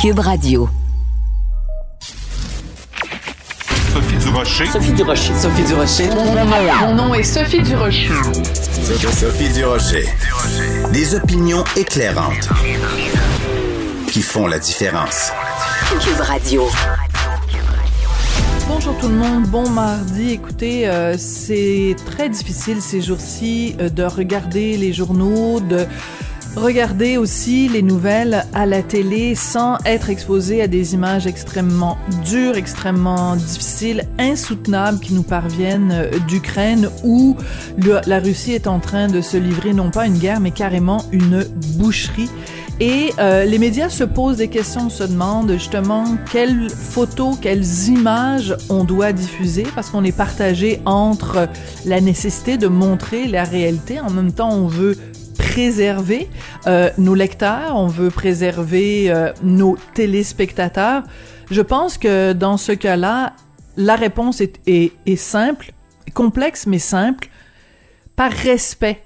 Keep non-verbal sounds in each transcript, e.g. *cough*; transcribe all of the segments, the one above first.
Cube Radio. Sophie Durocher. Sophie Durocher. Sophie Durocher. Mon nom est Sophie Durocher. Sophie Durocher. Des opinions éclairantes qui font la différence. Cube Radio. Bonjour tout le monde, bon mardi. Écoutez, euh, c'est très difficile ces jours-ci euh, de regarder les journaux, de regarder aussi les nouvelles à la télé sans être exposé à des images extrêmement dures, extrêmement difficiles, insoutenables qui nous parviennent d'Ukraine où la Russie est en train de se livrer non pas une guerre mais carrément une boucherie. Et euh, les médias se posent des questions, se demandent justement quelles photos, quelles images on doit diffuser parce qu'on est partagé entre la nécessité de montrer la réalité. En même temps, on veut préserver euh, nos lecteurs, on veut préserver euh, nos téléspectateurs. Je pense que dans ce cas-là, la réponse est, est, est simple, complexe mais simple, par respect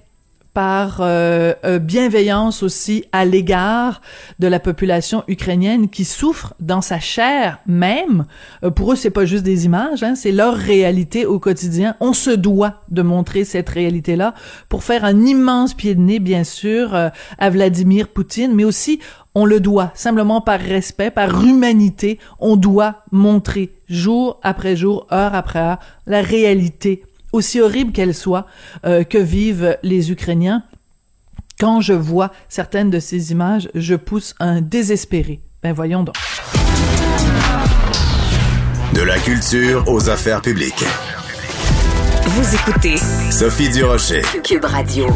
par euh, euh, bienveillance aussi à l'égard de la population ukrainienne qui souffre dans sa chair même. Euh, pour eux, c'est pas juste des images, hein, c'est leur réalité au quotidien. On se doit de montrer cette réalité-là pour faire un immense pied de nez, bien sûr, à Vladimir Poutine, mais aussi on le doit, simplement par respect, par humanité, on doit montrer jour après jour, heure après heure, la réalité aussi horrible qu'elle soit, euh, que vivent les Ukrainiens. Quand je vois certaines de ces images, je pousse un désespéré. Ben voyons donc. De la culture aux affaires publiques. Vous écoutez Sophie Durocher. Cube Radio.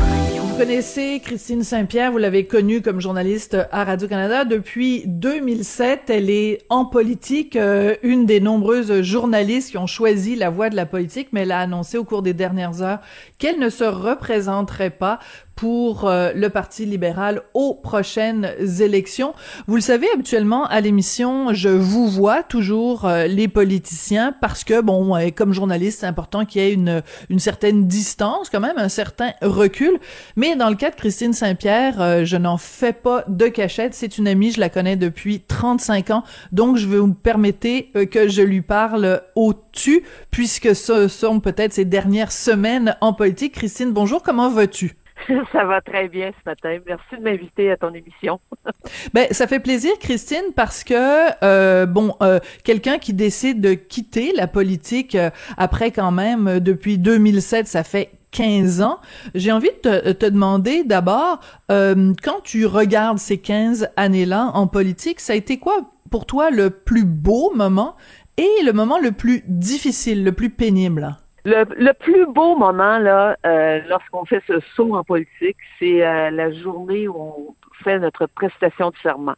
Vous connaissez Christine Saint-Pierre, vous l'avez connue comme journaliste à Radio-Canada depuis 2007. Elle est en politique, euh, une des nombreuses journalistes qui ont choisi la voie de la politique, mais elle a annoncé au cours des dernières heures qu'elle ne se représenterait pas pour euh, le Parti libéral aux prochaines élections. Vous le savez, habituellement, à l'émission, je vous vois toujours euh, les politiciens parce que, bon, comme journaliste, c'est important qu'il y ait une, une certaine distance, quand même, un certain recul. Mais dans le cas de Christine Saint-Pierre, euh, je n'en fais pas de cachette. C'est une amie, je la connais depuis 35 ans. Donc, je vais vous permettre que je lui parle au-tu, puisque ce sont peut-être ses dernières semaines en politique. Christine, bonjour, comment vas-tu? *laughs* Ça va très bien ce matin. Merci de m'inviter à ton émission. *laughs* ben, ça fait plaisir, Christine, parce que euh, bon, euh, quelqu'un qui décide de quitter la politique euh, après quand même depuis 2007, ça fait 15 ans. J'ai envie de te, te demander d'abord, quand tu regardes ces 15 années-là en politique, ça a été quoi pour toi le plus beau moment et le moment le plus difficile, le plus pénible? Le, plus beau moment euh, lorsqu'on fait ce saut en politique, c'est euh, la journée où on fait notre prestation de serment.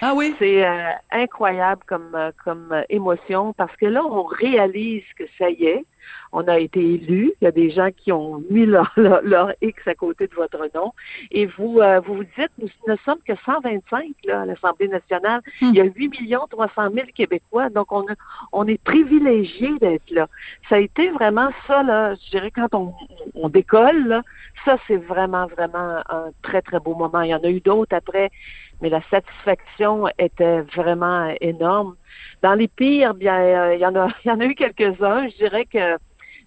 Ah oui? C'est euh, incroyable comme comme émotion parce que là on réalise que ça y est, on a été élu. Il y a des gens qui ont mis *laughs* leur, leur, leur X à côté de votre nom. Et vous euh, vous, vous dites, nous ne sommes que 125 là, à l'Assemblée nationale. Hmm. Il y a 8 300 000 Québécois. Donc, on, a, on est privilégié d'être là. Ça a été vraiment ça, là, je dirais, quand on, on décolle, là, ça, c'est vraiment, vraiment un très, très beau moment. Il y en a eu d'autres après, mais la satisfaction était vraiment énorme. Dans les pires, bien, euh, il y en a, *laughs* il y en a eu quelques-uns. Je dirais que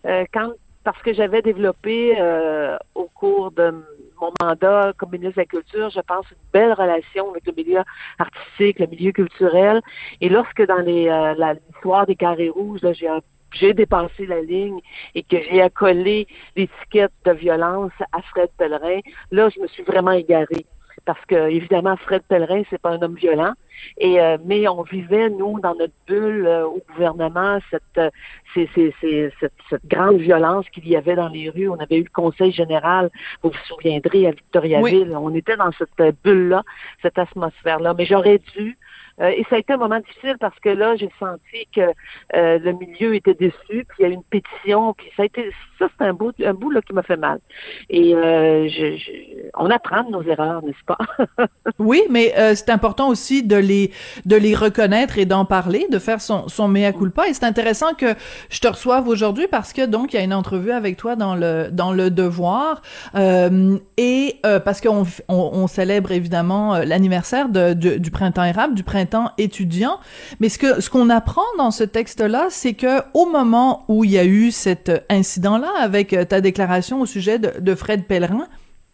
euh, quand parce que j'avais développé euh, au cours de mon mandat comme ministre de la Culture, je pense, une belle relation avec le milieu artistique, le milieu culturel. Et lorsque dans les euh, l'histoire des carrés rouges, j'ai j'ai dépassé la ligne et que j'ai accolé l'étiquette de violence à Fred Pellerin, là, je me suis vraiment égarée. Parce que, évidemment, Fred Pellerin, c'est pas un homme violent. Et euh, mais on vivait nous dans notre bulle euh, au gouvernement cette, euh, cette, cette grande violence qu'il y avait dans les rues. On avait eu le Conseil général, vous vous souviendrez à Victoriaville. Oui. On était dans cette bulle là, cette atmosphère là. Mais j'aurais dû euh, et ça a été un moment difficile parce que là, j'ai senti que euh, le milieu était déçu, puis il y a eu une pétition, puis ça a été ça, c'est un bout, un bout là qui m'a fait mal. Et euh, je, je, on apprend de nos erreurs, n'est-ce pas? *laughs* Oui, mais euh, c'est important aussi de les de les reconnaître et d'en parler, de faire son son mea culpa. Et c'est intéressant que je te reçoive aujourd'hui parce que donc il y a une entrevue avec toi dans le dans le Devoir euh, et euh, parce qu'on on, on, célèbre évidemment euh, l'anniversaire de, du printemps érable, du printemps étudiant. Mais ce que ce qu'on apprend dans ce texte-là, c'est que au moment où il y a eu cet incident-là avec ta déclaration au sujet de, Fred Pellerin,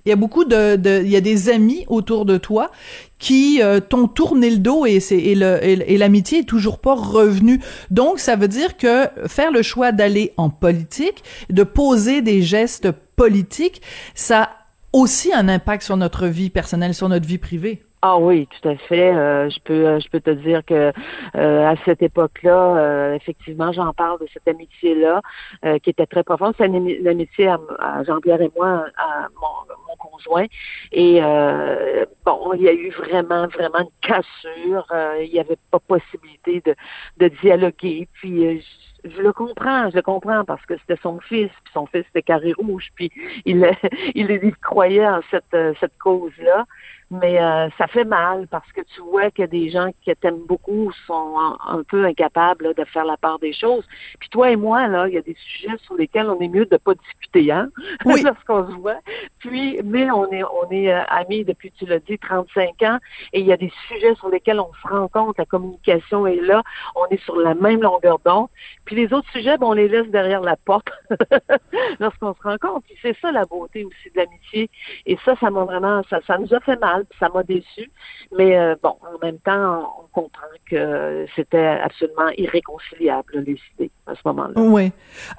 il y a beaucoup de, de, il y a des amis autour de toi qui euh, t'ont tourné le dos et c'est et le et, l'amitié est toujours pas revenue. Donc ça veut dire que faire le choix d'aller en politique, de poser des gestes politiques, ça a aussi un impact sur notre vie personnelle, sur notre vie privée. Ah oui, tout à fait. Euh, je peux euh, je peux te dire que euh, à cette époque-là, effectivement, j'en parle de cette amitié-là qui était très profonde. C'est l'amitié à, Jean-Pierre et moi, à mon, mon conjoint. Et bon, il y a eu vraiment, vraiment une cassure. il n'y avait pas possibilité de, de dialoguer. Puis je le comprends, je le comprends parce que c'était son fils, puis son fils c'était carré rouge, puis il, *laughs* il, il croyait en cette, cette cause-là mais euh, ça fait mal parce que tu vois que des gens qui t'aiment beaucoup sont un, peu incapables de faire la part des choses. Puis toi et moi, là, il y a des sujets sur lesquels on est mieux de pas discuter, hein, *laughs* oui. lorsqu'on se voit. Puis, mais on est on est euh, amis depuis, tu l'as dit, 35 ans, et il y a des sujets sur lesquels on se rend compte, la communication est là, on est sur la même longueur d'onde. Puis les autres sujets, ben, on les laisse derrière la porte *laughs* lorsqu'on se rend compte. Puis c'est ça la beauté aussi de l'amitié. Et ça, ça m'a vraiment, ça, ça nous a fait mal ça m'a déçu. Mais euh, bon, en même temps, on comprend que c'était absolument irréconciliable, les idées, à ce moment-là. Oui.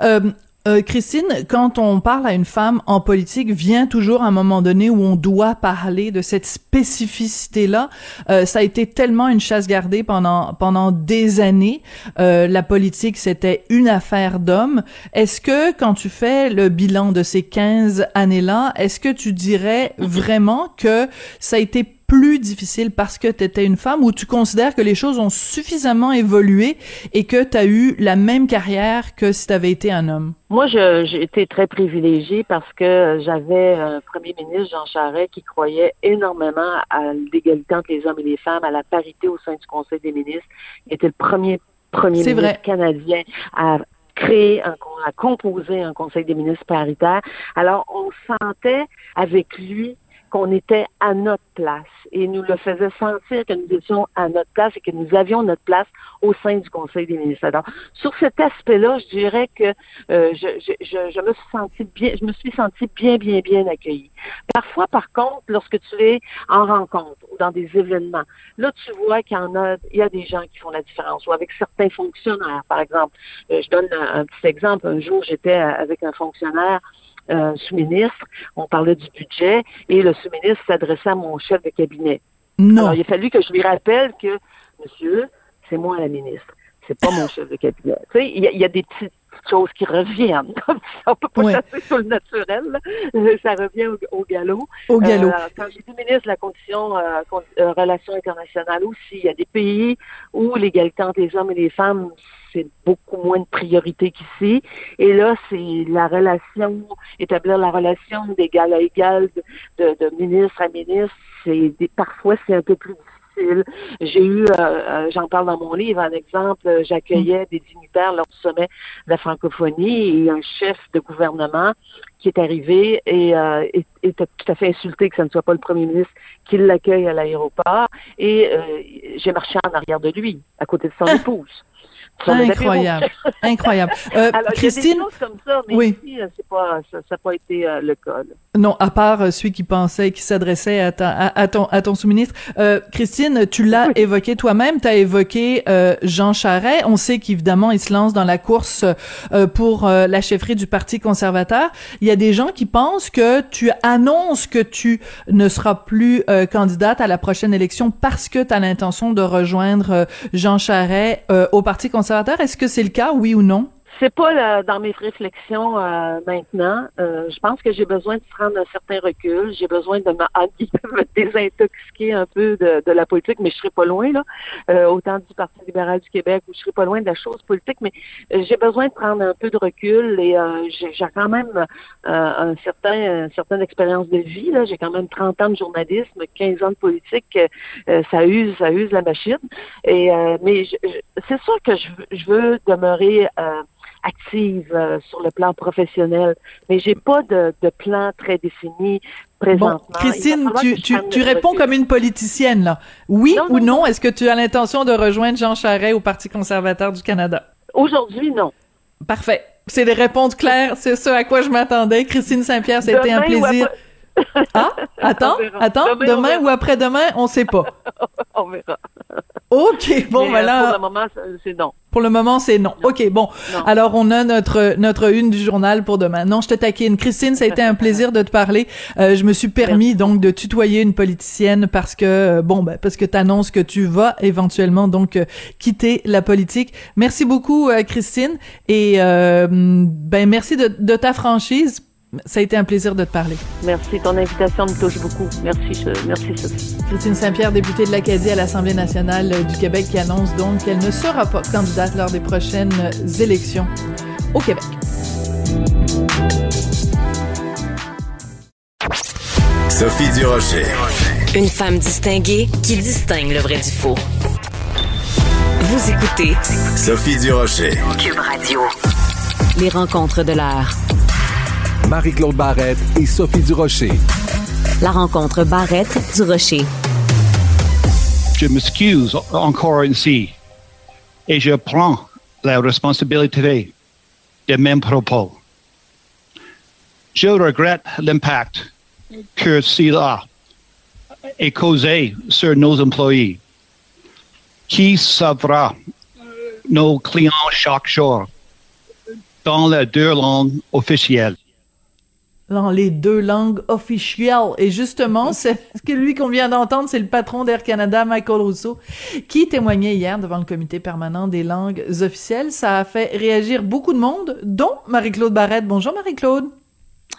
Euh, euh, Christine, quand on parle à une femme en politique, vient toujours un moment donné où on doit parler de cette spécificité-là. Euh, ça a été tellement une chasse gardée pendant pendant des années. Euh, la politique, c'était une affaire d'hommes. Est-ce que quand tu fais le bilan de ces 15 années-là, est-ce que tu dirais vraiment que ça a été plus difficile parce que tu étais une femme ou tu considères que les choses ont suffisamment évolué et que tu as eu la même carrière que si tu avais été un homme? Moi, j'ai été très privilégiée parce que j'avais un premier ministre, Jean Charest, qui croyait énormément à l'égalité entre les hommes et les femmes, à la parité au sein du Conseil des ministres. Il était le premier premier ministre canadien à créer, un, à composer un Conseil des ministres paritaire. Alors, on sentait avec lui qu'on était à notre place et nous le faisait sentir que nous étions à notre place et que nous avions notre place au sein du Conseil des ministres. Alors, sur cet aspect-là, je dirais que euh, je, me suis sentie bien, je me suis sentie bien, bien, bien accueillie. Parfois, par contre, lorsque tu es en rencontre ou dans des événements, là, tu vois qu'il y en a, il y a des gens qui font la différence ou avec certains fonctionnaires, par exemple. Euh, je donne un petit exemple. Un jour, j'étais avec un fonctionnaire euh, sous-ministre, on parlait du budget, et le sous-ministre s'adressait à mon chef de cabinet. Non. Alors, il a fallu que je lui rappelle que, monsieur, c'est moi la ministre, c'est pas mon chef de cabinet. Tu sais, il y, a des petites choses qui reviennent. *laughs* on peut pas ouais. chasser sur le naturel. Ça revient au, galop. Au galop. Euh, quand j'étais ministre de la condition euh, euh, relations internationales aussi, il y a des pays où l'égalité entre les hommes et les femmes c'est beaucoup moins de priorité qu'ici. Et là, c'est la relation, établir la relation d'égal à égal, de, de, ministre à ministre. C'est parfois c'est un peu plus difficile. J'ai eu, euh, euh, j'en parle dans mon livre, un exemple, euh, j'accueillais des dignitaires lors du sommet de la francophonie et un chef de gouvernement qui est arrivé et était tout à fait insulté que ce ne soit pas le premier ministre qui l'accueille à l'aéroport. Et j'ai marché en arrière de lui, à côté de son ah! épouse. Incroyable, *laughs* incroyable. Euh, Christine, il y a des choses comme ça, mais oui. ici, euh, pas, ça n'a pas été euh, le cas. Non, à part euh, celui qui pensait, qui s'adressait à, à, à, ton, à ton sous-ministre. Euh, Christine, tu l'as évoqué toi-même, tu as évoqué Jean Charest. On sait qu'évidemment, il se lance dans la course pour la chefferie du Parti conservateur. Il y a des gens qui pensent que tu annonces que tu ne seras plus candidate à la prochaine élection parce que tu as l'intention de rejoindre Jean Charest au Parti conservateur est-ce que c'est le cas, oui ou non? C'est pas dans mes réflexions euh, maintenant. Euh, je pense que j'ai besoin de prendre un certain recul. J'ai besoin *laughs* de me, désintoxiquer un peu de, de, la politique, mais je serai pas loin là. Euh, autant du Parti libéral du Québec où je serai pas loin de la chose politique, mais j'ai besoin de prendre un peu de recul et j'ai quand même un certain, une certaine expérience de vie là. J'ai quand même 30 ans de journalisme, 15 ans de politique. ça use, ça use la machine. Et mais c'est sûr que je, je veux demeurer active euh, sur le plan professionnel, mais j'ai pas de, de, plan très défini présentement. Bon, Christine, tu, tu, tu réponds comme une politicienne, là. Oui ou non, est-ce que tu as l'intention de rejoindre Jean Charest au Parti conservateur du Canada? Aujourd'hui, non. Parfait. C'est des réponses claires, c'est ce à quoi je m'attendais. Christine Saint-Pierre, c'était un plaisir. Ah, attends, attends, demain, ou après-demain, on sait pas. *laughs* on verra. OK, bon, voilà. Euh, pour le moment, c'est non. Pour le moment, c'est non. OK, bon. Alors, on a notre notre une du journal pour demain. Non, je te taquine. Christine, ça a été un plaisir de te parler. Euh, je me suis permis donc de tutoyer une politicienne parce que euh, bon, ben, parce que t'annonces que tu vas éventuellement donc quitter la politique. Merci beaucoup, Christine, et ben merci de, de ta franchise ça a été un plaisir de te parler. Merci. Ton invitation me touche beaucoup. Merci, merci Sophie. Christine Saint-Pierre, députée de l'Acadie à l'Assemblée nationale du Québec, qui annonce donc qu'elle ne sera pas candidate lors des prochaines élections au Québec. Sophie Durocher. Une femme distinguée qui distingue le vrai du faux. Vous écoutez Sophie Durocher. Cube Radio. Les rencontres de l'art. Marie-Claude Barrette et Sophie Durocher. La rencontre Barrette-Durocher. Je m'excuse encore ici et je prends la responsabilité de mes propos. Je regrette l'impact que cela a causé sur nos employés. Qui saura nos clients chaque jour dans les deux langues officielles? Dans les deux langues officielles. Et justement, c'est ce que lui qu'on vient d'entendre, c'est le patron d'Air Canada, Michael Rousseau, qui témoignait hier devant le comité permanent des langues officielles. Ça a fait réagir beaucoup de monde, dont Marie-Claude Barrette. Bonjour Marie-Claude.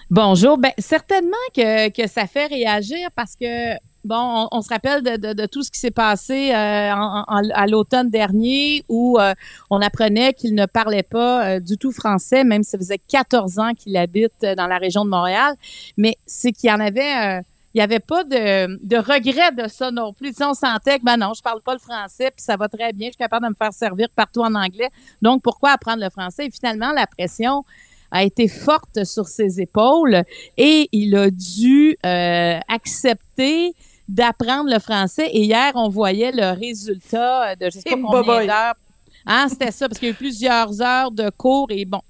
Bonjour. Ben certainement que, que ça fait réagir parce que bon, on, se rappelle de, tout ce qui s'est passé euh, à l'automne dernier où euh, on apprenait qu'il ne parlait pas euh, du tout français, même si ça faisait 14 ans qu'il habite dans la région de Montréal. Mais c'est qu'il y en avait il n'y avait pas de, de, regret de ça non plus. on sentait que, ben non, je parle pas le français, puis ça va très bien, je suis capable de me faire servir partout en anglais. Donc, pourquoi apprendre le français? Et finalement, la pression a été forte sur ses épaules et il a dû accepter d'apprendre le français. Et hier, on voyait le résultat de je sais pas combien d'heures. Hein, c'était ça, parce qu'il y a eu plusieurs heures de cours et bon.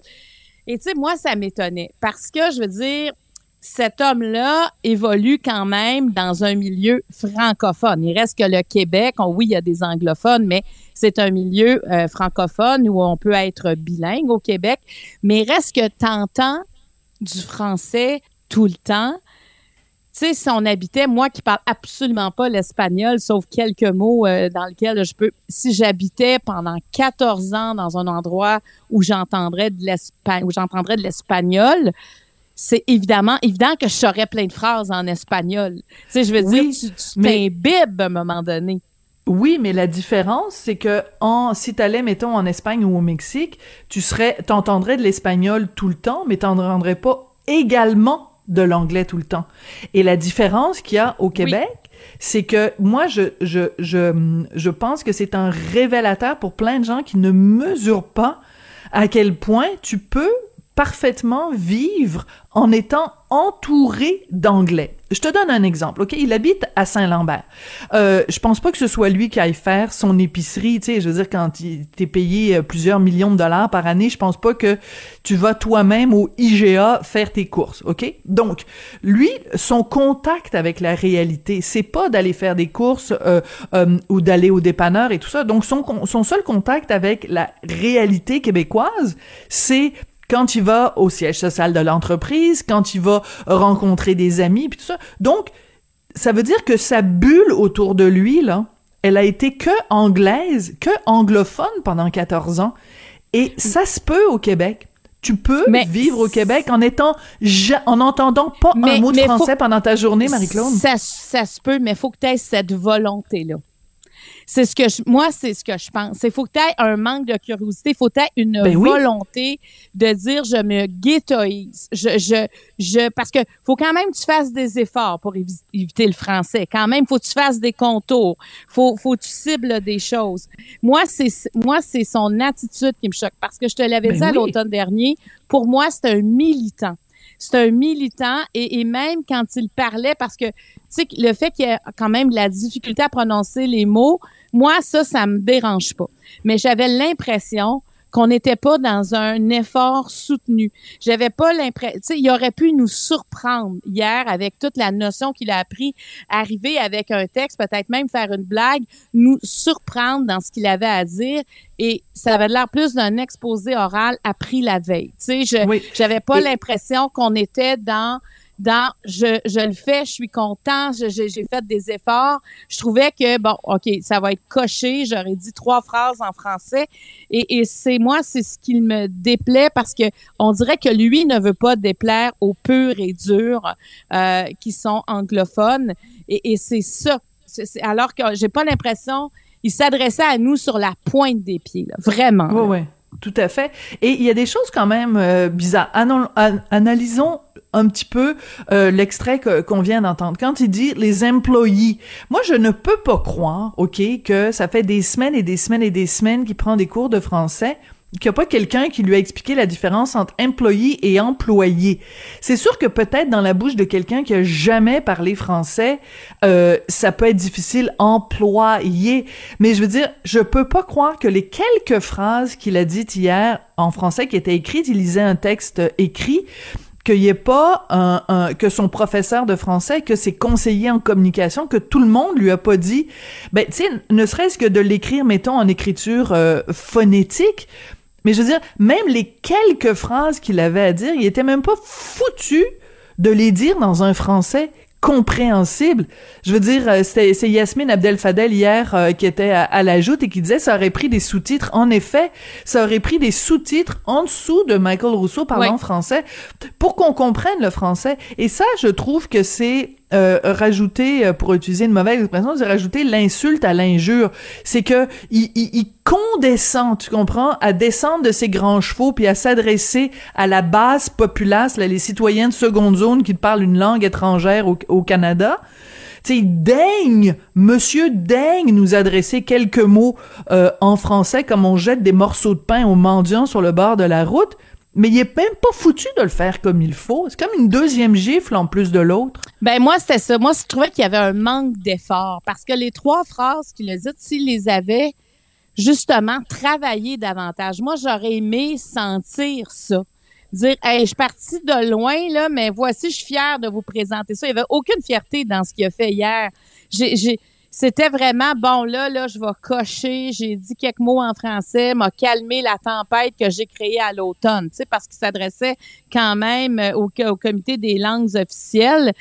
Et tu sais, moi, ça m'étonnait parce que, je veux dire, cet homme-là évolue quand même dans un milieu francophone. Il reste que le Québec, oui, il y a des anglophones, mais c'est un milieu euh, francophone où on peut être bilingue au Québec. Mais reste que t'entends du français tout le temps. Sais, si on habitait, moi qui parle absolument pas l'espagnol, sauf quelques mots euh, dans lesquels je peux, si j'habitais pendant 14 ans dans un endroit où j'entendrais de l'espagnol, où j'entendrais de l'espagnol, c'est évidemment évident que je saurais plein de phrases en espagnol. Tu sais, je veux dire, tu, t'imbibes à un moment donné. Oui, mais la différence, c'est que en, si t'allais, mettons, en Espagne ou au Mexique, tu serais, t'entendrais de l'espagnol tout le temps, mais t'entendrais pas également de l'anglais tout le temps. Et la différence qu'il y a au Québec, c'est que moi, je, je, je, je pense que c'est un révélateur pour plein de gens qui ne mesurent pas à quel point tu peux parfaitement vivre en étant entouré d'anglais. Je te donne un exemple, ok? Il habite à Saint-Lambert. Euh, je pense pas que ce soit lui qui aille faire son épicerie, tu sais, je veux dire, quand t'es payé euh, plusieurs millions de dollars par année, je pense pas que tu vas toi-même au IGA faire tes courses, ok? Donc, lui, son contact avec la réalité, c'est pas d'aller faire des courses euh, euh, ou d'aller au dépanneur et tout ça. Donc, son, son seul contact avec la réalité québécoise, c'est quand il va au siège social de l'entreprise, quand il va rencontrer des amis, puis tout ça. Donc, ça veut dire que sa bulle autour de lui, là, elle a été que anglaise, que anglophone pendant 14 ans. Et ça se peut au Québec. Tu peux Mais vivre au Québec en étant ja- en entendant pas un mot de français pendant ta journée, Marie-Claude. Ça, ça se peut, mais il faut que tu aies cette volonté-là. C'est ce que je, moi, c'est ce que je pense. Il faut que tu aies un manque de curiosité. Il faut que tu aies une Ben oui. volonté de dire je me ghettoise. Je, je, je, parce que faut quand même que tu fasses des efforts pour évi- éviter le français. Quand même, faut que tu fasses des contours. Faut, faut que tu cibles des choses. Moi, c'est, moi, c'est son attitude qui me choque parce que je te l'avais Ben dit à oui. l'automne dernier. Pour moi, c'est un militant. C'est un militant et, même quand il parlait, parce que tu sais, le fait qu'il y ait quand même la difficulté à prononcer les mots, moi, ça, ça me dérange pas. Mais j'avais l'impression qu'on n'était pas dans un effort soutenu. J'avais pas l'impression, tu sais, il aurait pu nous surprendre hier avec toute la notion qu'il a appris, arriver avec un texte, peut-être même faire une blague, nous surprendre dans ce qu'il avait à dire. Et ça avait l'air plus d'un exposé oral appris la veille. Tu sais, je, Oui. j'avais pas Et- l'impression qu'on était dans dans je, je le fais, je suis content, j'ai fait des efforts. Je trouvais que bon, OK, ça va être coché, j'aurais dit trois phrases en français et, et c'est moi c'est ce qui me déplaît parce que on dirait que lui ne veut pas déplaire aux purs et durs euh, qui sont anglophones et, et c'est ça. Alors que j'ai pas l'impression il s'adressait à nous sur la pointe des pieds, là, vraiment. Oui, oui, tout à fait. Et il y a des choses quand même euh, bizarres. Analysons un petit peu euh, l'extrait qu'on vient d'entendre. Quand il dit les employés, moi je ne peux pas croire, ok, que ça fait des semaines et des semaines et des semaines qu'il prend des cours de français qu'il n'y a pas quelqu'un qui lui a expliqué la différence entre employé et employé. C'est sûr que peut-être dans la bouche de quelqu'un qui a jamais parlé français, euh, ça peut être difficile employé. Mais je veux dire, je peux pas croire que les quelques phrases qu'il a dites hier en français qui étaient écrites, il lisait un texte écrit, qu'il n'y ait pas que son professeur de français, que ses conseillers en communication, que tout le monde lui a pas dit, ben, tu sais, ne serait-ce que de l'écrire, mettons, en écriture euh, phonétique, mais je veux dire, même les quelques phrases qu'il avait à dire, il était même pas foutu de les dire dans un français compréhensible. Je veux dire, euh, c'est Yasmine Abdel-Fadel hier euh, qui était à, à la joute et qui disait ça aurait pris des sous-titres. En effet, ça aurait pris des sous-titres en dessous de Michael Rousseau parlant Ouais. français pour qu'on comprenne le français. Et ça, je trouve que c'est euh, rajouter, euh, pour utiliser une mauvaise expression, c'est rajouter l'insulte à l'injure. C'est que il, il, il condescend, tu comprends, à descendre de ses grands chevaux puis à s'adresser à la base populace, les citoyens de seconde zone qui parlent une langue étrangère au, Canada. Tu daigne, monsieur daigne nous adresser quelques mots euh, en français comme on jette des morceaux de pain aux mendiants sur le bord de la route. Mais il est même pas foutu de le faire comme il faut. C'est comme une deuxième gifle en plus de l'autre. Ben moi, c'était ça. Moi, je trouvais qu'il y avait un manque d'effort parce que les trois phrases qu'il a dites, s'il les avait justement travaillé davantage, moi, j'aurais aimé sentir ça. Dire, hey, je suis partie de loin, là, mais voici, je suis fière de vous présenter ça. Il n'y avait aucune fierté dans ce qu'il a fait hier. J'ai, c'était vraiment, bon, là, là, je vais cocher, j'ai dit quelques mots en français, m'a calmé la tempête que j'ai créée à l'automne, tu sais, parce qu'il s'adressait quand même euh, au, au comité des langues officielles.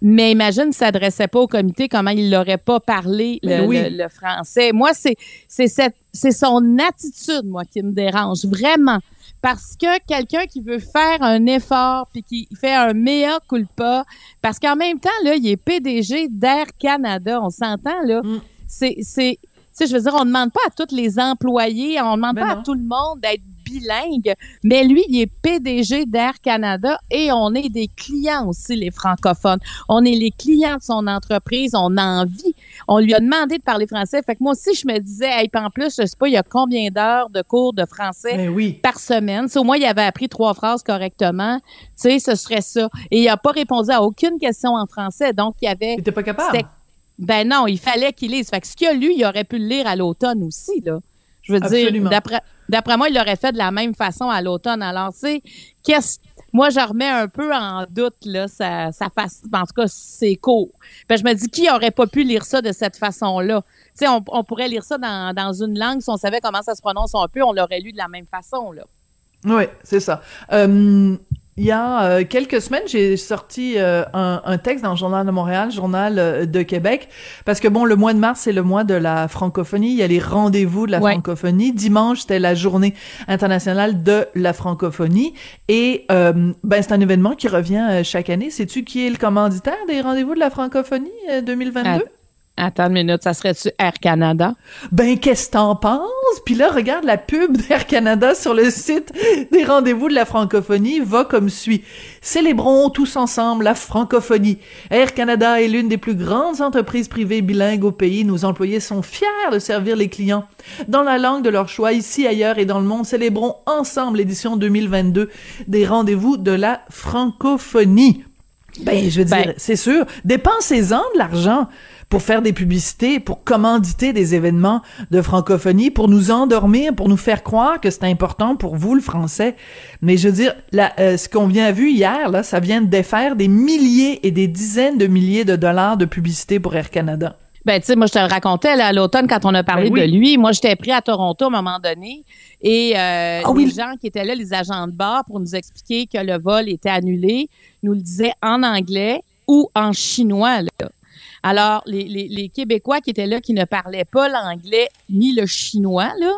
Mais imagine, il s'adressait pas au comité, comment il n'aurait pas parlé le, oui. le- le français. Moi, c'est c'est cette c'est son attitude, moi, qui me dérange vraiment. Parce que quelqu'un qui veut faire un effort puis qui fait un mea culpa, parce qu'en même temps, là, il est PDG d'Air Canada, on s'entend, là. Mm. C'est, c'est, tu sais, je veux dire, on demande pas à tous les employés, on demande Ben pas non. à tout le monde d'être bilingue, mais lui, il est PDG d'Air Canada et on est des clients aussi, les francophones. On est les clients de son entreprise, on a envie. On lui a demandé de parler français. Fait que moi aussi, je me disais, hey, en plus, je sais pas, il y a combien d'heures de cours de français Ben oui. par semaine? Si au moins il avait appris trois phrases correctement, tu sais, ce serait ça. Et il a pas répondu à aucune question en français. Donc, il y avait. Il pas capable. Ben non, il fallait qu'il lise. Fait que ce qu'il a lu, il aurait pu le lire à l'automne aussi, là. Je veux Absolument. dire, d'après, moi, il l'aurait fait de la même façon à l'automne. Alors, tu sais, qu'est-ce. Moi, je remets un peu en doute, là, sa, sa face. En tout cas, c'est court. Ben, je me dis, qui aurait pas pu lire ça de cette façon-là? Tu sais, on, on pourrait lire ça dans, dans une langue. Si on savait comment ça se prononce un peu, on l'aurait lu de la même façon, là. Oui, c'est ça. Euh, il y a euh, quelques semaines, j'ai sorti euh, un, un, texte dans le Journal de Montréal, Journal euh, de Québec, parce que bon, le mois de mars, c'est le mois de la francophonie. Il y a les rendez-vous de la francophonie. Dimanche, c'était la journée internationale de la francophonie. Et ben, c'est un événement qui revient chaque année. Sais-tu qui est le commanditaire des rendez-vous de la francophonie 2022? Attends une minute, ça serait-tu Air Canada? Ben, qu'est-ce que t'en penses? Puis là, regarde la pub *laughs* d'Air Canada sur le site des rendez-vous de la francophonie va comme suit. Célébrons tous ensemble la francophonie. Air Canada est l'une des plus grandes entreprises privées bilingues au pays. Nos employés sont fiers de servir les clients dans la langue de leur choix, ici, ailleurs et dans le monde. Célébrons ensemble l'édition 2022 des rendez-vous de la francophonie. Ben, je veux dire, ben c'est sûr, dépensez-en de l'argent pour faire des publicités, pour commanditer des événements de francophonie, pour nous endormir, pour nous faire croire que c'est important pour vous, le français. Mais je veux dire, là, euh, ce qu'on vient vu hier, là, ça vient de défaire des milliers et des dizaines de milliers de dollars de publicité pour Air Canada. Ben, tu sais, moi, je te le racontais là, à l'automne quand on a parlé ben de lui. Moi, j'étais pris à Toronto à un moment donné et euh, ah les gens qui étaient là, les agents de bord, pour nous expliquer que le vol était annulé, nous le disaient en anglais ou en chinois. Là. Alors, les, les, les, Québécois qui étaient là, qui ne parlaient pas l'anglais ni le chinois, là,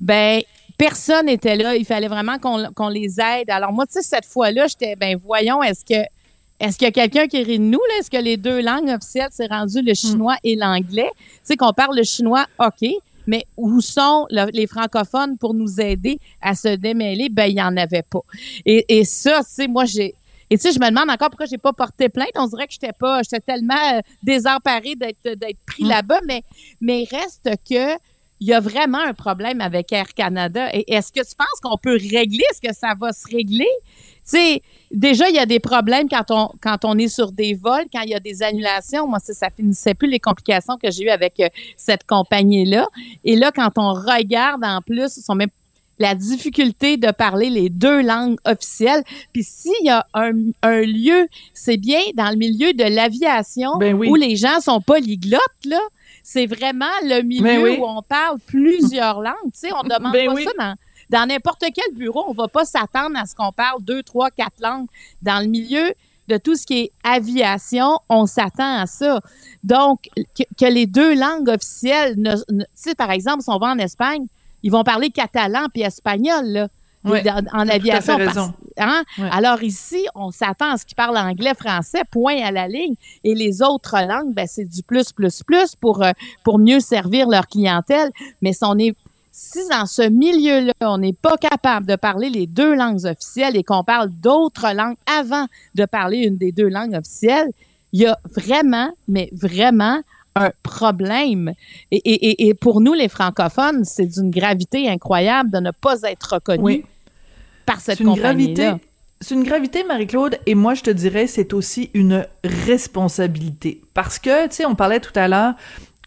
ben personne n'était là. Il fallait vraiment qu'on les aide. Alors moi, tu sais, cette fois-là, j'étais, ben voyons, est-ce que est-ce qu'il y a quelqu'un qui rit de nous? Est-ce que les deux langues officielles, c'est rendu le chinois et l'anglais? Tu sais, qu'on parle le chinois, OK, mais où sont les francophones pour nous aider à se démêler? Ben, il n'y en avait pas. Et, et ça, tu sais, moi, j'ai et tu sais, je me demande encore pourquoi j'ai pas porté plainte. On dirait que j'étais pas, j'étais tellement euh, désemparée d'être d'être pris mm. là-bas, mais mais reste que il y a vraiment un problème avec Air Canada. Et est-ce que tu penses qu'on peut régler? Est-ce que ça va se régler? Tu sais, déjà, il y a des problèmes quand on, quand on est sur des vols, quand il y a des annulations. Moi, ça, ça finissait plus les complications que j'ai eues avec euh, cette compagnie-là. Et là, quand on regarde en plus, ils sont même la difficulté de parler les deux langues officielles. Puis s'il y a un, un lieu, c'est bien dans le milieu de l'aviation ben où les gens sont polyglottes, là. C'est vraiment le milieu ben où on parle plusieurs langues. Tu sais, on demande ben pas ça dans dans n'importe quel bureau. On va pas s'attendre à ce qu'on parle deux, trois, quatre langues. Dans le milieu de tout ce qui est aviation, on s'attend à ça. Donc, que, les deux langues officielles, tu sais, par exemple, si on va en Espagne, ils vont parler catalan puis espagnol, là. en aviation. Hein? Alors ici, on s'attend à ce qu'ils parlent anglais, français, point à la ligne. Et les autres langues, ben, c'est du plus, plus, plus pour, euh, pour mieux servir leur clientèle. Mais si on est si dans ce milieu-là, on n'est pas capable de parler les deux langues officielles et qu'on parle d'autres langues avant de parler une des deux langues officielles, il y a vraiment, mais vraiment un problème. Et, pour nous, les francophones, c'est d'une gravité incroyable de ne pas être reconnus par cette compagnie-là. C'est une gravité, Marie-Claude, et moi, je te dirais, c'est aussi une responsabilité. Parce que, tu sais, on parlait tout à l'heure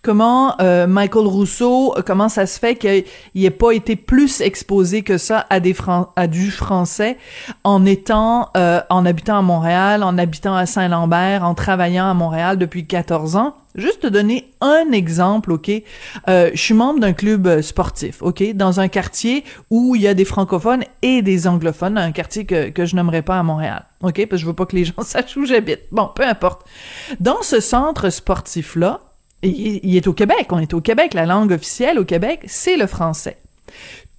comment euh, Michael Rousseau, euh, comment ça se fait qu'il n'ait pas été plus exposé que ça à des à du français en étant, euh, en habitant à Montréal, en habitant à Saint-Lambert, en travaillant à Montréal depuis 14 ans? Juste te donner un exemple, ok? je suis membre d'un club sportif, ok, dans un quartier où il y a des francophones et des anglophones, un quartier que que je n'aimerais pas à Montréal, ok, parce que je veux pas que les gens *laughs* sachent où j'habite. Bon, peu importe. Dans ce centre sportif là, il, est au Québec, on est au Québec, la langue officielle au Québec, c'est le français.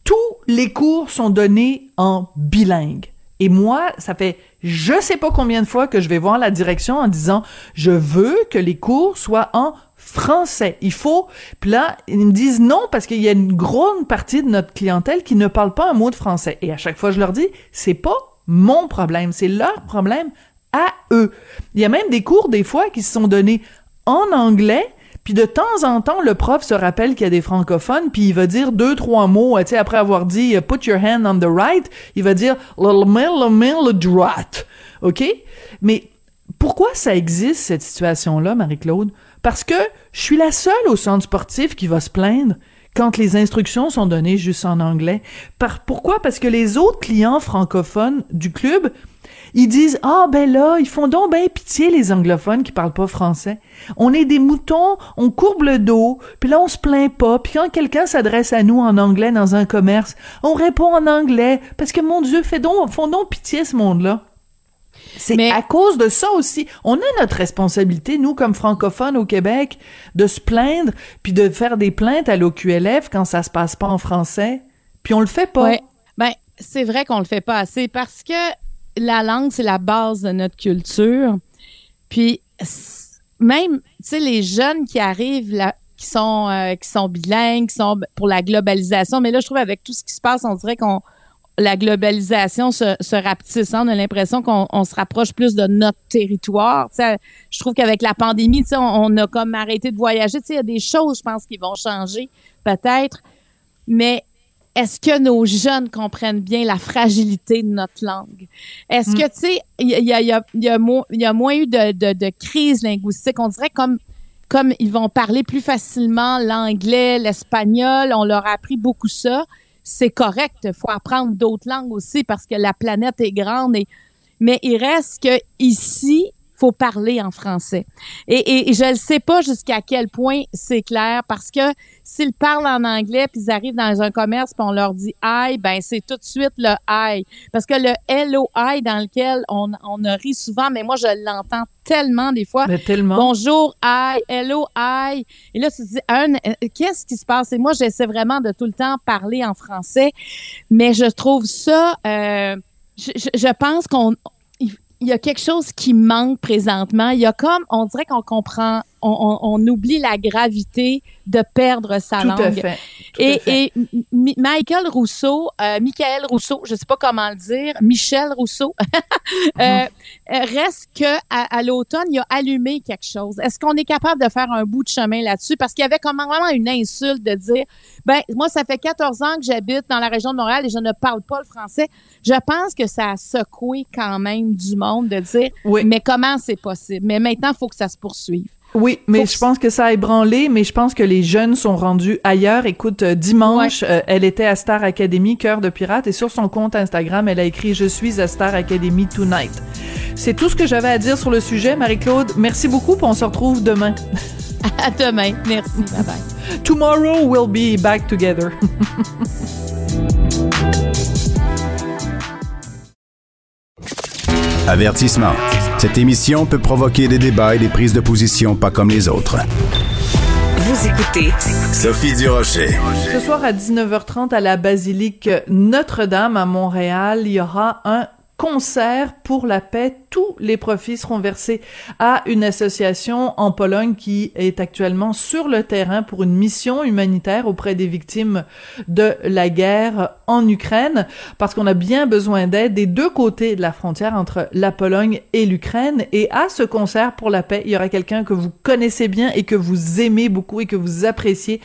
Tous les cours sont donnés en bilingue. Et moi, ça fait je sais pas combien de fois que je vais voir la direction en disant je veux que les cours soient en français. Il faut. Puis là, ils me disent non parce qu'il y a une grande partie de notre clientèle qui ne parle pas un mot de français. Et à chaque fois, je leur dis c'est pas mon problème, c'est leur problème à eux. Il y a même des cours des fois qui se sont donnés en anglais puis de temps en temps, le prof se rappelle qu'il y a des francophones, puis il va dire deux, trois mots, tu sais, après avoir dit « put your hand on the right », il va dire « little mill, mill, droite ». OK? Mais pourquoi ça existe, cette situation-là, Marie-Claude? Parce que je suis la seule au centre sportif qui va se plaindre quand les instructions sont données juste en anglais. Pourquoi? Parce que les autres clients francophones du club, ils disent ah ben là ils font donc ben pitié les anglophones qui parlent pas français. On est des moutons, on courbe le dos, puis là on se plaint pas. Puis quand quelqu'un s'adresse à nous en anglais dans un commerce, on répond en anglais parce que mon Dieu, fait donc font donc pitié ce monde-là. C'est Mais- à cause de ça aussi. On a notre responsabilité, nous, comme francophones au Québec, de se plaindre, puis de faire des plaintes à l'OQLF quand ça se passe pas en français. Puis on le fait pas. Ouais. Ben, c'est vrai qu'on le fait pas assez parce que la langue, c'est la base de notre culture. Puis, même, tu sais, les jeunes qui arrivent là, qui sont, euh, bilingues, qui sont pour la globalisation, mais là, je trouve avec tout ce qui se passe, on dirait qu'on la globalisation se, se rapetisse. On a l'impression qu'on on se rapproche plus de notre territoire. Tu sais, je trouve qu'avec la pandémie, tu sais, on, on a comme arrêté de voyager. Tu sais, Il y a des choses, je pense, qui vont changer, peut-être. Mais est-ce que nos jeunes comprennent bien la fragilité de notre langue? Est-ce Mm. que, tu sais, il y a, il y, a, il y, a, il y, a mo- il y a moins eu de, de, de crise linguistique. On dirait comme, comme ils vont parler plus facilement l'anglais, l'espagnol, on leur a appris beaucoup ça. C'est correct. Il faut apprendre d'autres langues aussi parce que la planète est grande. Et, mais il reste que ici, faut parler en français. Et, et, et je ne sais pas jusqu'à quel point c'est clair parce que s'ils parlent en anglais puis ils arrivent dans un commerce puis on leur dit I, ben c'est tout de suite le I. Parce que le LOI dans lequel on, on a ri souvent, mais moi je l'entends tellement des fois. Mais tellement. Bonjour, I, hello, I. Et là, tu te dis, un, euh, qu'est-ce qui se passe? Et moi, j'essaie vraiment de tout le temps parler en français, mais je trouve ça, euh, je- je pense qu'on, il y a quelque chose qui manque présentement. Il y a comme, on dirait qu'on comprend, on, oublie la gravité de perdre sa Tout langue. à fait. Tout à Et, fait. et Michael Rousseau, euh, Michael Rousseau, je sais pas comment le dire, Michel Rousseau, *laughs* euh, euh, reste que à, à l'automne, il a allumé quelque chose. Est-ce qu'on est capable de faire un bout de chemin là-dessus? Parce qu'il y avait comme vraiment une insulte de dire, ben moi, ça fait 14 ans que j'habite dans la région de Montréal et je ne parle pas le français. Je pense que ça a secoué quand même du monde de dire, Oui. mais comment c'est possible? Mais maintenant, il faut que ça se poursuive. Oui, mais je pense que ça a ébranlé, mais je pense que les jeunes sont rendus ailleurs. Écoute, euh, dimanche, euh, elle était à Star Academy, Cœur de pirate, et sur son compte Instagram, elle a écrit « Je suis à Star Academy tonight ». C'est tout ce que j'avais à dire sur le sujet, Marie-Claude. Merci beaucoup, puis on se retrouve demain. *laughs* À demain. Merci. Bye bye. *laughs* Tomorrow we'll be back together. *laughs* Avertissement. Cette émission peut provoquer des débats et des prises de position pas comme les autres. Vous écoutez Sophie Durocher. Ce soir à 19h30 à la basilique Notre-Dame à Montréal, il y aura un concert pour la paix. Tous les profits seront versés à une association en Pologne qui est actuellement sur le terrain pour une mission humanitaire auprès des victimes de la guerre en Ukraine, parce qu'on a bien besoin d'aide des deux côtés de la frontière entre la Pologne et l'Ukraine. Et à ce concert pour la paix, il y aura quelqu'un que vous connaissez bien et que vous aimez beaucoup et que vous appréciez,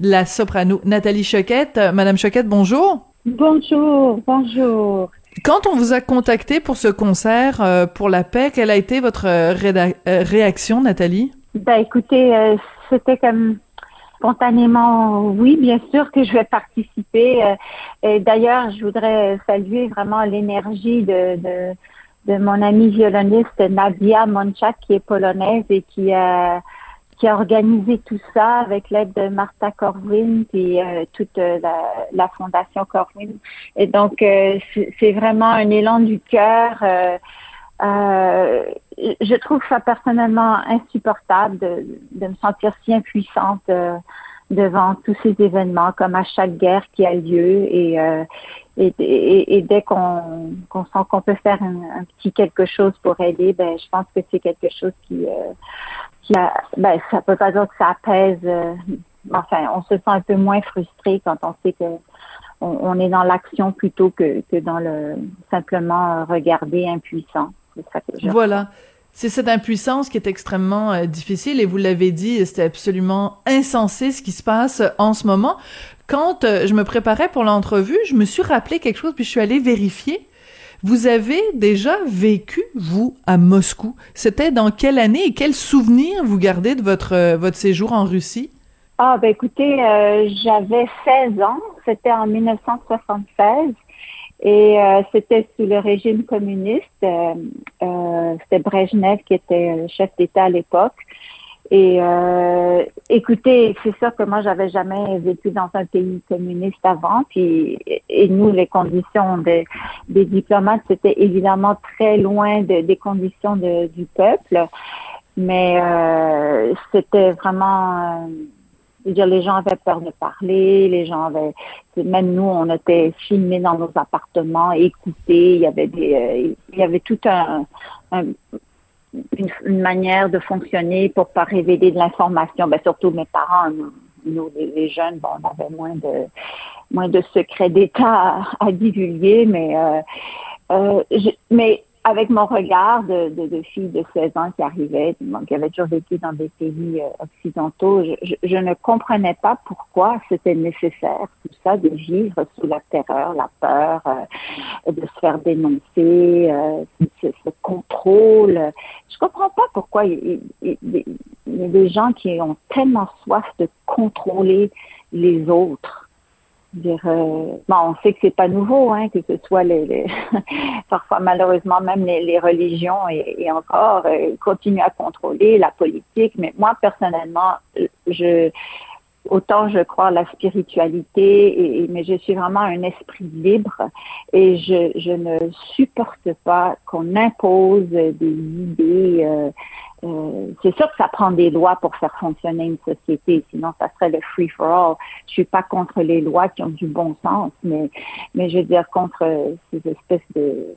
la soprano Nathalie Choquette. Madame Choquette, bonjour. Bonjour, bonjour. Quand on vous a contacté pour ce concert euh, pour la paix, quelle a été votre euh, euh, réaction, Nathalie? Ben écoutez, euh, c'était comme spontanément, oui, bien sûr que je vais participer. euh, D'ailleurs, je voudrais saluer vraiment l'énergie de, de, de mon amie violoniste Nadia Monchak, qui est polonaise et qui a qui a organisé tout ça avec l'aide de Martha Corwin et euh, toute euh, la, fondation Corwin. Et donc, euh, c'est vraiment un élan du cœur. je trouve ça personnellement insupportable de, de me sentir si impuissante devant tous ces événements, comme à chaque guerre qui a lieu. Et, et, dès qu'on sent qu'on peut faire un, petit quelque chose pour aider, ben, je pense que c'est quelque chose qui, qui a, ben, ça peut pas dire que ça apaise. Euh, enfin, on se sent un peu moins frustré quand on sait que on, est dans l'action plutôt que, que dans le simplement regarder impuissant. Ça voilà. C'est cette impuissance qui est extrêmement euh, difficile et vous l'avez dit, c'était absolument insensé ce qui se passe en ce moment. Quand euh, je me préparais pour l'entrevue, je me suis rappelé quelque chose puis je suis allée vérifier. Vous avez déjà vécu, vous, à Moscou. C'était dans quelle année et quel souvenir vous gardez de votre, euh, votre séjour en Russie? Ah, ben écoutez, euh, j'avais 16 ans. C'était en 1976. Et euh, c'était sous le régime communiste. C'était Brejnev qui était chef d'État à l'époque. Et euh, écoutez, c'est sûr que moi, j'avais jamais vécu dans un pays communiste avant, puis et nous, les conditions des, diplomates, c'était évidemment très loin de, des conditions de, du peuple, mais euh, c'était vraiment, euh, je veux dire, les gens avaient peur de parler, les gens avaient, même nous, on était filmés dans nos appartements, écoutés, il y avait des, euh, il y avait tout un, un une, manière de fonctionner pour pas révéler de l'information. Ben, surtout mes parents, nous, les, jeunes, bon, on avait moins de moins de secrets d'État à, à, divulguer, mais euh, euh, je, mais avec mon regard de, de, de, fille de 16 ans qui arrivait, qui avait toujours vécu dans des pays euh, occidentaux, je, je, je, ne comprenais pas pourquoi c'était nécessaire, tout ça, de vivre sous la terreur, la peur, euh, de se faire dénoncer, euh, ce, ce, contrôle. Je comprends pas pourquoi il, y a des gens qui ont tellement soif de contrôler les autres euh, on sait que c'est pas nouveau hein que ce soit les, *laughs* parfois malheureusement même les, religions et, et encore euh, continuent à contrôler la politique mais moi personnellement je autant je crois la spiritualité et, mais je suis vraiment un esprit libre et je, je ne supporte pas qu'on impose des idées euh, euh, c'est sûr que ça prend des lois pour faire fonctionner une société, sinon ça serait le free for all. Je suis pas contre les lois qui ont du bon sens, mais mais je veux dire contre ces espèces de,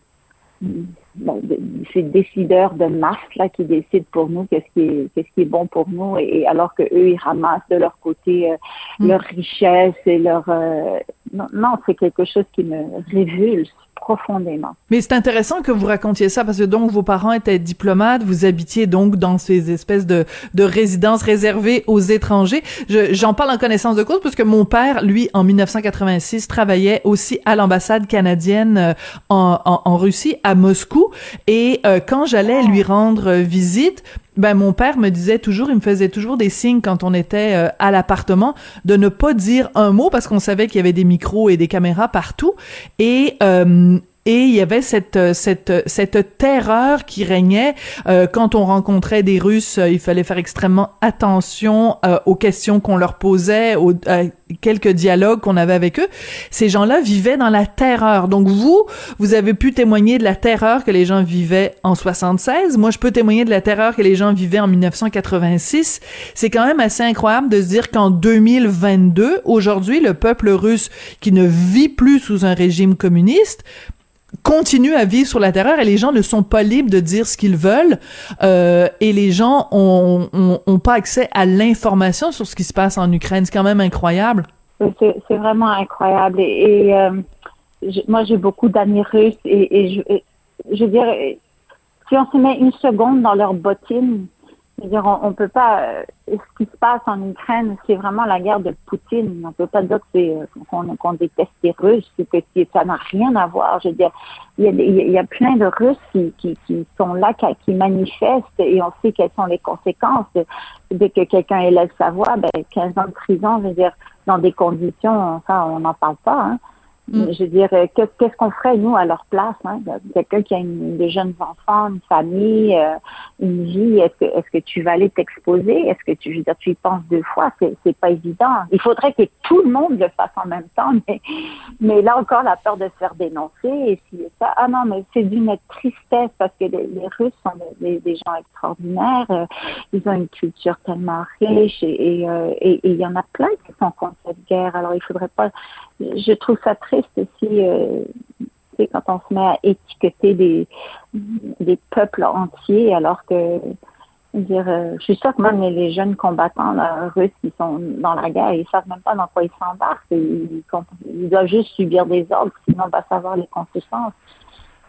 ces décideurs de masse là qui décident pour nous qu'est-ce qui est qu'est-ce qui est bon pour nous et, et, alors que eux ils ramassent de leur côté euh, mm. leur richesse et leur euh, non, non c'est quelque chose qui me révulse profondément. Mais c'est intéressant que vous racontiez ça parce que donc vos parents étaient diplomates, vous habitiez donc dans ces espèces de, de résidences réservées aux étrangers. J'en parle en connaissance de cause parce que mon père, lui, en 1986, travaillait aussi à l'ambassade canadienne euh, en, en, Russie, à Moscou. Et euh, quand j'allais lui rendre visite, ben mon père me disait toujours, il me faisait toujours des signes quand on était euh, à l'appartement de ne pas dire un mot parce qu'on savait qu'il y avait des micros et des caméras partout. Et euh, et il y avait cette cette cette terreur qui régnait euh, quand on rencontrait des Russes. il fallait faire extrêmement attention euh, aux questions qu'on leur posait, aux euh, quelques dialogues qu'on avait avec eux. Ces gens-là vivaient dans la terreur. Donc vous, vous avez pu témoigner de la terreur que les gens vivaient en 76. Moi, je peux témoigner de la terreur que les gens vivaient en 1986. C'est quand même assez incroyable de se dire qu'en 2022, aujourd'hui, le peuple russe qui ne vit plus sous un régime communiste continue à vivre sur la terreur et les gens ne sont pas libres de dire ce qu'ils veulent euh, et les gens ont, pas accès à l'information sur ce qui se passe en Ukraine. C'est quand même incroyable. C'est vraiment incroyable. Et, et euh, moi, j'ai beaucoup d'amis russes et, et je, je veux dire, si on se met une seconde dans leurs bottines, dire, on, peut pas. Euh, ce qui se passe en Ukraine, c'est vraiment la guerre de Poutine. On peut pas dire que c'est euh, qu'on qu déteste les Russes, que ça n'a rien à voir. Je veux dire, il y a, y a plein de Russes qui, qui, qui sont là, qui, qui, manifestent, et on sait quelles sont les conséquences. Dès que quelqu'un élève sa voix, ben 15 ans de prison, je veux dire, dans des conditions, enfin, on n'en parle pas. Hein. Mm. Je veux dire, euh, qu'est-ce qu'on ferait, nous, à leur place? Hein? Quelqu'un qui a une, des jeunes enfants, une famille, euh, une vie, est-ce que, est-ce que tu vas aller t'exposer? Est-ce que tu, je veux dire, tu y penses deux fois? C'est, pas évident. Il faudrait que tout le monde le fasse en même temps, *laughs* mais, mais là encore, la peur de se faire dénoncer et si ça. Ah non, mais c'est d'une tristesse parce que les, les Russes sont des, des, gens extraordinaires. Euh, ils ont une culture tellement riche et, et, euh, et, et il y en a plein qui sont contre cette guerre. Alors, il faudrait pas, je trouve ça triste aussi euh, quand on se met à étiqueter des, des peuples entiers alors que dire, euh, je suis sûre que même les, jeunes combattants là, russes qui sont dans la guerre, ils savent même pas dans quoi ils s'embarquent. Ils, ils, doivent juste subir des ordres, sinon on va savoir les conséquences.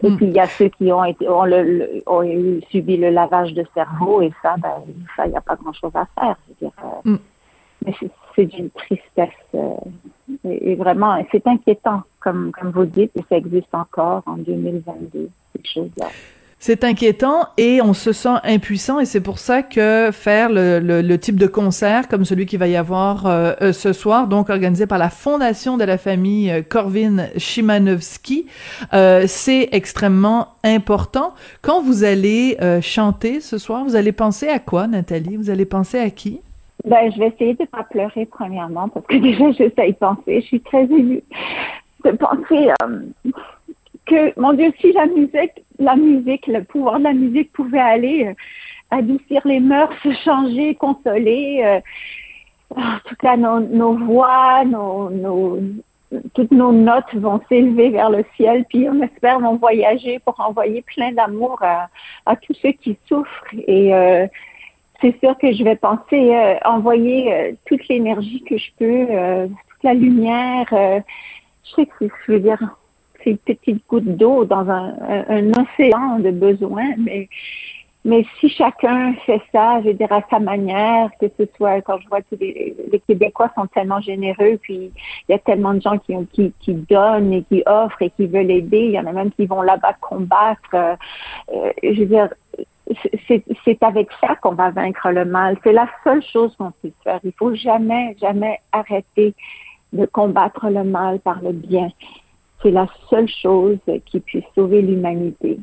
Et mm. puis il y a ceux qui ont été ont, le, le, ont eu, subi le lavage de cerveau et ça, ben, ça, il n'y a pas grand chose à faire. Je veux dire, mm. Mais c'est d'une tristesse. Euh, et, vraiment, c'est inquiétant, comme, vous dites, et ça existe encore en 2022, ces choses-là. C'est inquiétant et on se sent impuissant et c'est pour ça que faire le, type de concert comme celui qui va y avoir euh, euh, ce soir, donc organisé par la Fondation de la famille Korvin Shimanovski, c'est extrêmement important. Quand vous allez chanter ce soir, vous allez penser à quoi, Nathalie? Vous allez penser à qui? Ben, je vais essayer de pas pleurer premièrement parce que *laughs* déjà j'essaie de penser. Je suis très émue de penser que, mon Dieu, si la musique, la musique, le pouvoir de la musique pouvait aller euh, adoucir les mœurs, changer, consoler, euh, ah, tout cas, nos, nos voix, nos, nos, toutes nos notes vont s'élever vers le ciel, puis on espère vont voyager pour envoyer plein d'amour à, à, tous ceux qui souffrent. Et euh, c'est sûr que je vais penser euh, envoyer toute l'énergie que je peux, toute la lumière. je sais que je veux dire, une petite goutte d'eau dans un, océan de besoins, mais mais si chacun fait ça, je dirais à sa manière, que ce soit quand je vois que les, Québécois sont tellement généreux, puis il y a tellement de gens qui, qui, qui donnent et qui offrent et qui veulent aider. Il y en a même qui vont là-bas combattre. Euh, je veux dire, c'est avec ça qu'on va vaincre le mal. C'est la seule chose qu'on peut faire. Il faut jamais, jamais arrêter de combattre le mal par le bien c'est la seule chose qui puisse sauver l'humanité,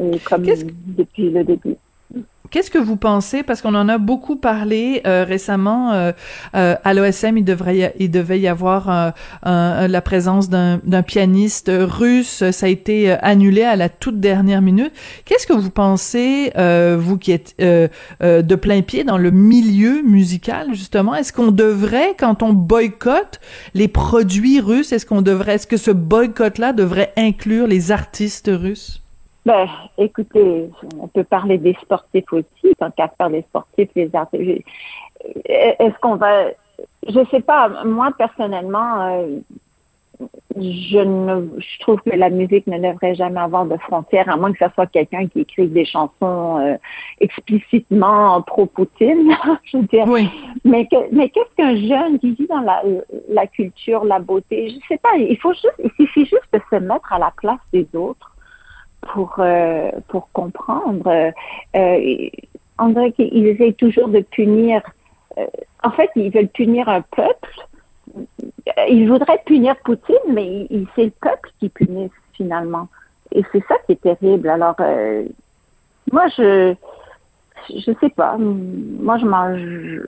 euh, comme depuis le début. Qu'est-ce que vous pensez? Parce qu'on en a beaucoup parlé euh, récemment euh, euh, à l'OSM il devrait il devait y avoir la présence d'un pianiste russe. Ça a été annulé à la toute dernière minute. Qu'est-ce que vous pensez vous qui êtes de plein pied dans le milieu musical justement? Est-ce qu'on devrait quand on boycotte les produits russes est-ce qu'on devrait est-ce que ce boycott là devrait inclure les artistes russes? Ben, écoutez, on peut parler des sportifs aussi, tant qu'à faire les sportifs, les artistes. Est-ce qu'on va, je sais pas, moi personnellement, euh, je ne, je trouve que la musique ne devrait jamais avoir de frontières, à moins que ce soit quelqu'un qui écrive des chansons euh, explicitement pro-Poutine, *laughs* je veux dire. Oui. Mais, mais qu'est-ce qu'un jeune qui vit dans la, la culture, la beauté, je sais pas, il faut juste, il suffit juste de se mettre à la place des autres pour, euh, pour comprendre. Euh, on dirait qu'ils essayent toujours de punir. Euh, en fait, ils veulent punir un peuple. Ils voudraient punir Poutine, mais c'est le peuple qui punit finalement. Et c'est ça qui est terrible. Alors, moi, je je sais pas. Moi, je mange.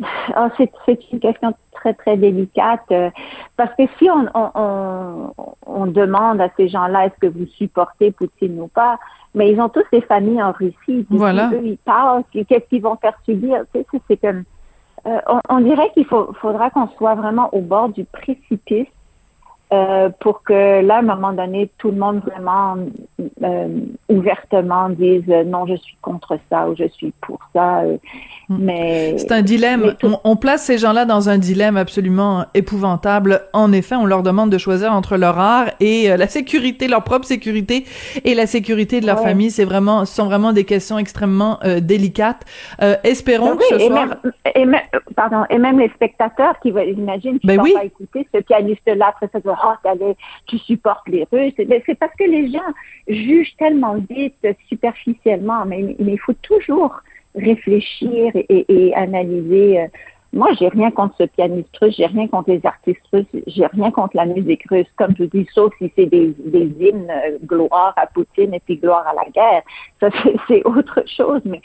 Oh, c'est une question très, très délicate euh, parce que si on, on, on, demande à ces gens-là est-ce que vous supportez Poutine ou pas, mais ils ont tous des familles en Russie. Voilà. Eux, ils parlent, qu'est-ce qu'ils vont faire subir? c'est comme, euh, on, on, dirait qu'il faut, faudra qu'on soit vraiment au bord du précipice euh, pour que là, à un moment donné, tout le monde vraiment euh, ouvertement dise euh, non, je suis contre ça ou je suis pour ça. Euh, hmm. mais c'est un dilemme. On, on, place ces gens-là dans un dilemme absolument épouvantable. En effet, on leur demande de choisir entre leur art et la sécurité, leur propre sécurité et la sécurité de leur famille. C'est vraiment, ce sont vraiment des questions extrêmement délicates. espérons ben que ce et soir. Même, et même, pardon, et même les spectateurs qui veulent, imagine, qui ben vont pas écouter ce pianiste-là après ça oh, tu supportes les Russes. C'est parce que les gens jugent tellement vite, superficiellement, mais, il faut toujours réfléchir et, analyser. Moi, j'ai rien contre ce pianiste russe, j'ai rien contre les artistes russes, j'ai rien contre la musique russe, comme je dis, sauf si c'est des, hymnes euh, gloire à Poutine et puis gloire à la guerre. Ça, *laughs* c'est autre chose, mais,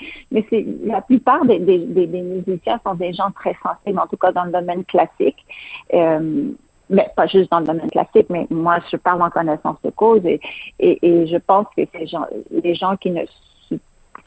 c'est la plupart des, musiciens sont des gens très sensibles, en tout cas dans le domaine classique. Euh, mais pas juste dans le domaine classique, mais moi, je parle en connaissance de cause et, et, je pense que ces gens, les gens qui ne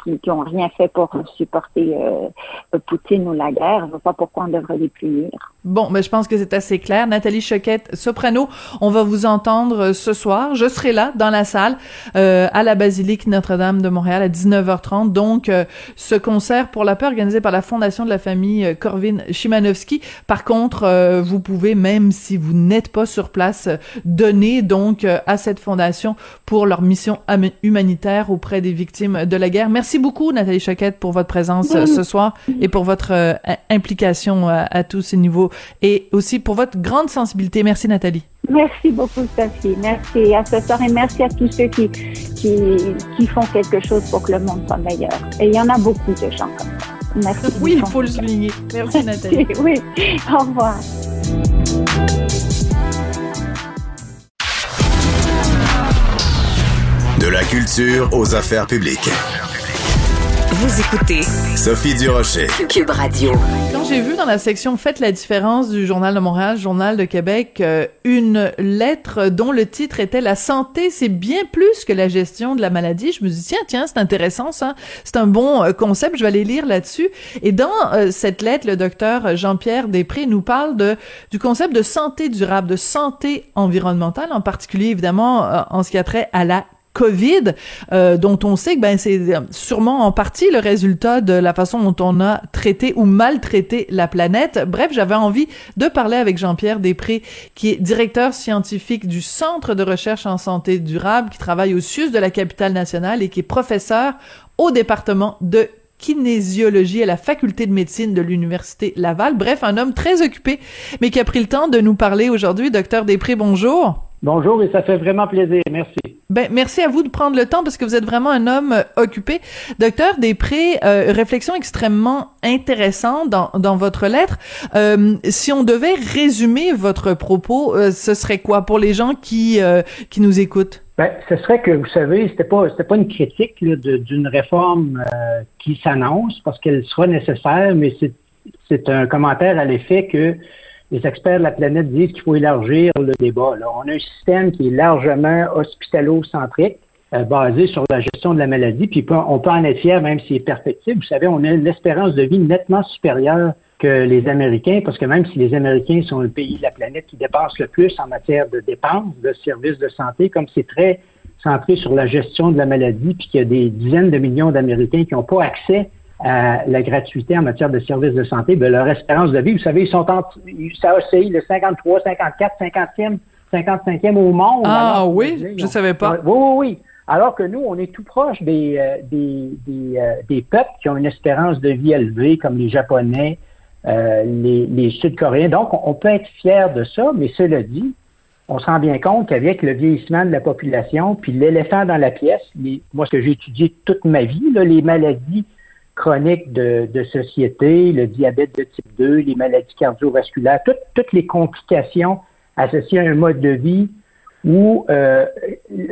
qui n'ont rien fait pour supporter euh, Poutine ou la guerre. Je ne vois pas pourquoi on devrait les punir. Bon, mais je pense que c'est assez clair. Nathalie Choquette, soprano, on va vous entendre euh, ce soir. Je serai là, dans la salle, euh, à la Basilique Notre-Dame de Montréal à 19h30. Donc, euh, ce concert pour la paix organisé par la Fondation de la famille Corvin Chimanovski. Par contre, vous pouvez, même si vous n'êtes pas sur place, donner donc à cette fondation pour leur mission humanitaire auprès des victimes de la guerre. Merci beaucoup, Nathalie Choquette, pour votre présence ce soir et pour votre implication à tous ces niveaux et aussi pour votre grande sensibilité. Merci Nathalie. Merci beaucoup, Sophie. Merci à ce soir et merci à tous ceux qui, qui, qui font quelque chose pour que le monde soit meilleur. Et il y en a beaucoup de gens comme ça. Merci. Oui, il faut le souligner. Merci, *laughs* Nathalie. oui, au revoir. De la culture aux affaires publiques. Vous écoutez Sophie Durocher. Cube Radio. Quand j'ai vu dans la section Faites la différence du Journal de Montréal, Journal de Québec, euh, une lettre dont le titre était La santé, c'est bien plus que la gestion de la maladie, je me dis tiens, tiens, c'est intéressant ça, c'est un bon euh, concept, je vais aller lire là-dessus. Et dans euh, cette lettre, le docteur Jean-Pierre Després nous parle de du concept de santé durable, de santé environnementale, en particulier évidemment en ce qui a trait à la COVID, euh, dont on sait que ben c'est sûrement en partie le résultat de la façon dont on a traité ou maltraité la planète. Bref, j'avais envie de parler avec Jean-Pierre Després, qui est directeur scientifique du Centre de recherche en santé durable, qui travaille au sud de la capitale nationale et qui est professeur au département de kinésiologie à la faculté de médecine de l'université Laval. Bref, un homme très occupé, mais qui a pris le temps de nous parler aujourd'hui. Docteur Després, bonjour. Bonjour et ça fait vraiment plaisir. Merci. Ben, merci à vous de prendre le temps parce que vous êtes vraiment un homme euh, occupé. Docteur Després, euh, réflexion extrêmement intéressante dans, dans votre lettre. Euh, si on devait résumer votre propos, ce serait quoi pour les gens qui, qui nous écoutent? Ben, ce serait que, vous savez, c'était pas, c'était pas une critique d'une réforme qui s'annonce parce qu'elle sera nécessaire, mais c'est, c'est un commentaire à l'effet que les experts de la planète disent qu'il faut élargir le débat. Là. On a un système qui est largement hospitalo-centrique, euh, basé sur la gestion de la maladie, puis on peut en être fier même s'il est perfectible. Vous savez, on a une espérance de vie nettement supérieure que les Américains, parce que même si les Américains sont le pays de la planète qui dépense le plus en matière de dépenses de services de santé, comme c'est très centré sur la gestion de la maladie, puis qu'il y a des dizaines de millions d'Américains qui n'ont pas accès à la gratuité en matière de services de santé, ben leur espérance de vie, vous savez, ils sont en, ça oscille le 53, 54, 50e, 55e au monde. Ah Alors, oui, je on- savais pas. Oui, oui, oui. Alors que nous, on est tout proche des, euh, des, des, euh, des peuples qui ont une espérance de vie élevée, comme les Japonais, euh, les, les Sud-Coréens. Donc, on, on peut être fier de ça, mais cela dit, on se rend bien compte qu'avec le vieillissement de la population, puis l'éléphant dans la pièce, les- moi, ce que j'ai étudié toute ma vie, là, les maladies chroniques de, de société, le diabète de type 2, les maladies cardiovasculaires, toutes, toutes les complications associées à un mode de vie où euh,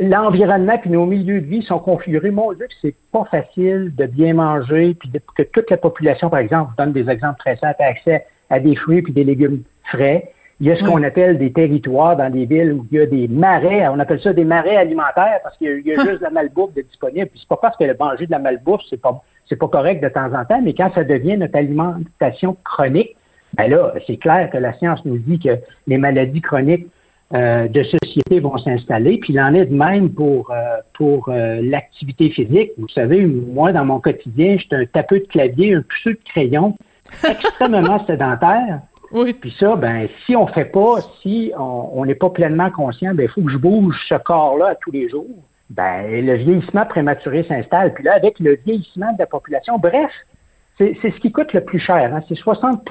l'environnement puis nos milieux de vie sont configurés. Mon Dieu, que c'est pas facile de bien manger, puis de- que toute la population, par exemple, je donne des exemples très simples, a accès à des fruits puis des légumes frais. Il y a ce qu'on appelle des territoires dans des villes où il y a des marais, on appelle ça des marais alimentaires parce qu'il y a, il y a juste de la malbouffe de disponible. Puis c'est pas parce que le manger de la malbouffe, c'est pas c'est pas correct de temps en temps, mais quand ça devient notre alimentation chronique, ben là, c'est clair que la science nous dit que les maladies chroniques euh, de société vont s'installer. Puis il en est de même pour, euh, pour euh, l'activité physique. Vous savez, moi, dans mon quotidien, j'étais un tapeux de clavier, un puceux de crayon, *laughs* extrêmement sédentaire. Oui. Puis ça, ben, si on fait pas, si on on n'est pas pleinement conscient, ben, il faut que je bouge ce corps-là à tous les jours. Ben, le vieillissement prématuré s'installe. Puis là, avec le vieillissement de la population, bref, c'est ce qui coûte le plus cher. hein. C'est 60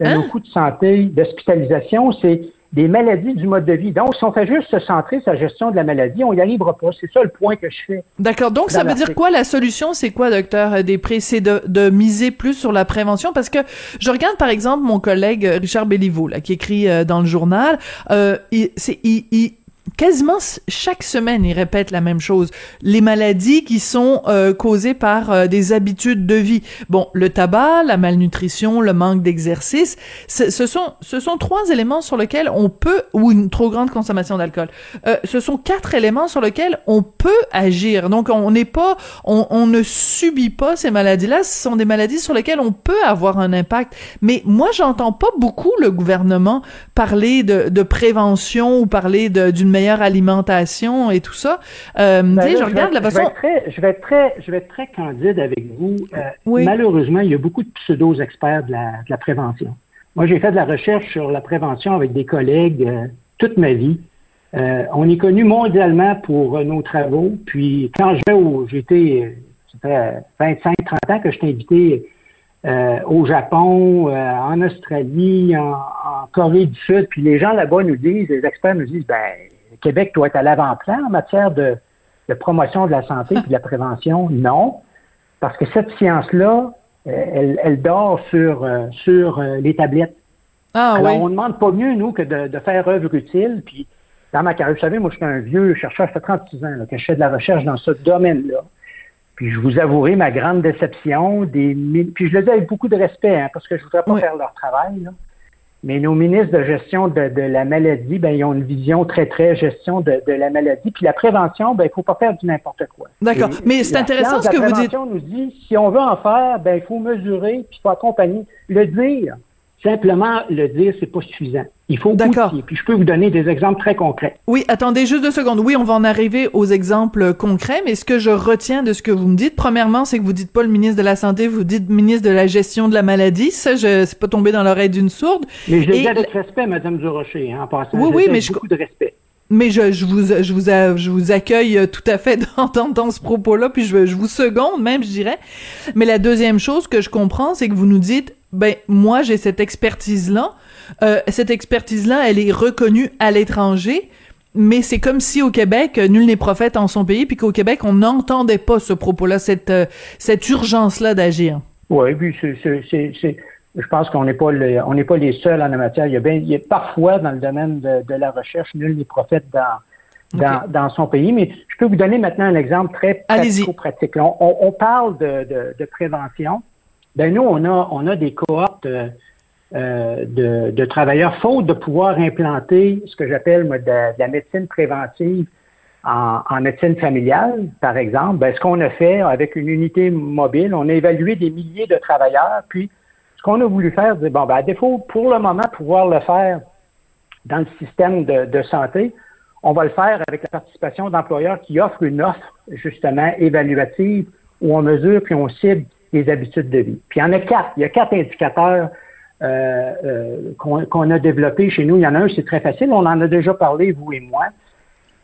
de nos coûts de santé, d'hospitalisation, c'est des maladies du mode de vie. Donc, si on fait juste se centrer sur la gestion de la maladie, on n'y arrivera pas. C'est ça le point que je fais. D'accord. Donc, ça veut dire quoi la solution? C'est quoi, docteur Després? C'est de, de miser plus sur la prévention? Parce que je regarde, par exemple, mon collègue euh, Richard Béliveau, là, qui écrit euh, dans le journal, euh, il, c'est, il, il- quasiment chaque semaine, il répète la même chose. Les maladies qui sont euh, causées par euh, des habitudes de vie. Bon, le tabac, la malnutrition, le manque d'exercice, ce sont, ce sont trois éléments sur lesquels on peut, ou une trop grande consommation d'alcool. Euh, ce sont quatre éléments sur lesquels on peut agir. Donc, on n'est pas, on, ne subit pas ces maladies-là. Ce sont des maladies sur lesquelles on peut avoir un impact. Mais moi, j'entends pas beaucoup le gouvernement parler de, prévention ou parler d'une meilleure alimentation et tout ça. Euh, Ben là, je regarde vais- la je vais être très, je vais être très, je vais être très candide avec vous. Euh, Oui. Malheureusement, il y a beaucoup de pseudo-experts de la, de la prévention. Moi, j'ai fait de la recherche sur la prévention avec des collègues euh, toute ma vie. Euh, on est connu mondialement pour euh, nos travaux. Puis quand je vais au, j'étais, ça fait 25, 30 ans que je t'ai invité au Japon, en Australie, en, en Corée du Sud, puis les gens là-bas nous disent, les experts nous disent, ben, Québec doit être à l'avant-plan en matière de, de promotion de la santé et de la prévention. Non, parce que cette science-là, euh, elle, elle dort sur, euh, sur euh, les tablettes. Ah, Alors, oui. on ne demande pas mieux, nous, que de, de faire œuvre utile. Puis, dans ma carrière, vous savez, moi, je suis un vieux chercheur, ça fait 36 ans là, que je fais de la recherche dans ce domaine-là. Puis, je vous avouerai ma grande déception. Des, puis, je le dis avec beaucoup de respect, hein, parce que je voudrais pas Oui. faire leur travail. là. Mais nos ministres de gestion de, de la maladie, ben, ils ont une vision très, très gestion de, de la maladie. Puis, la prévention, ben, il faut pas faire du n'importe quoi. D'accord. Mais c'est la intéressant ce que la vous dites. prévention nous dit, si on veut en faire, ben, il faut mesurer, puis il faut accompagner. Le dire, simplement le dire, c'est pas suffisant. Il faut D'accord. Puis je peux vous donner des exemples très concrets. Oui, attendez juste deux secondes. Oui, on va en arriver aux exemples concrets, mais ce que je retiens de ce que vous me dites, premièrement, c'est que vous dites pas le ministre de la Santé, vous dites ministre de la gestion de la maladie. Ça, je, c'est pas tombé dans l'oreille d'une sourde. Mais je le dis avec respect, Madame Durocher, hein, en passant. Oui, Je oui, mais je- beaucoup de respect. Mais je, je vous, je vous, je vous accueille tout à fait *laughs* dans, dans, dans ce propos-là, puis je, je vous seconde même, je dirais. Mais la deuxième chose que je comprends, c'est que vous nous dites, ben moi j'ai cette expertise-là, euh, cette expertise-là, elle est reconnue à l'étranger, mais c'est comme si au Québec, euh, nul n'est prophète en son pays, puis qu'au Québec on n'entendait pas ce propos-là, cette, euh, cette urgence-là d'agir. Oui, puis c'est, c'est, c'est, c'est- je pense qu'on n'est pas le- on n'est pas les seuls en la matière. Il y a bien, il y a parfois dans le domaine de, de la recherche, nul n'est prophète dans, dans, dans son pays. Mais je peux vous donner maintenant un exemple très. On, on- on parle de, de, de prévention. Ben nous, on a, on a des cohortes euh, euh, de, travailleurs, faute de pouvoir implanter ce que j'appelle de, la médecine préventive en, en médecine familiale, par exemple, ben, ce qu'on a fait avec une unité mobile, on a évalué des milliers de travailleurs, puis ce qu'on a voulu faire, c'est bon, ben, à défaut, pour le moment, pouvoir le faire dans le système de, de santé, on va le faire avec la participation d'employeurs qui offrent une offre, justement, évaluative, où on mesure puis on cible les habitudes de vie. Puis il y en a quatre. Il y a quatre indicateurs euh, euh, qu'on a développés chez nous. Il y en a un, c'est très facile. On en a déjà parlé, vous et moi.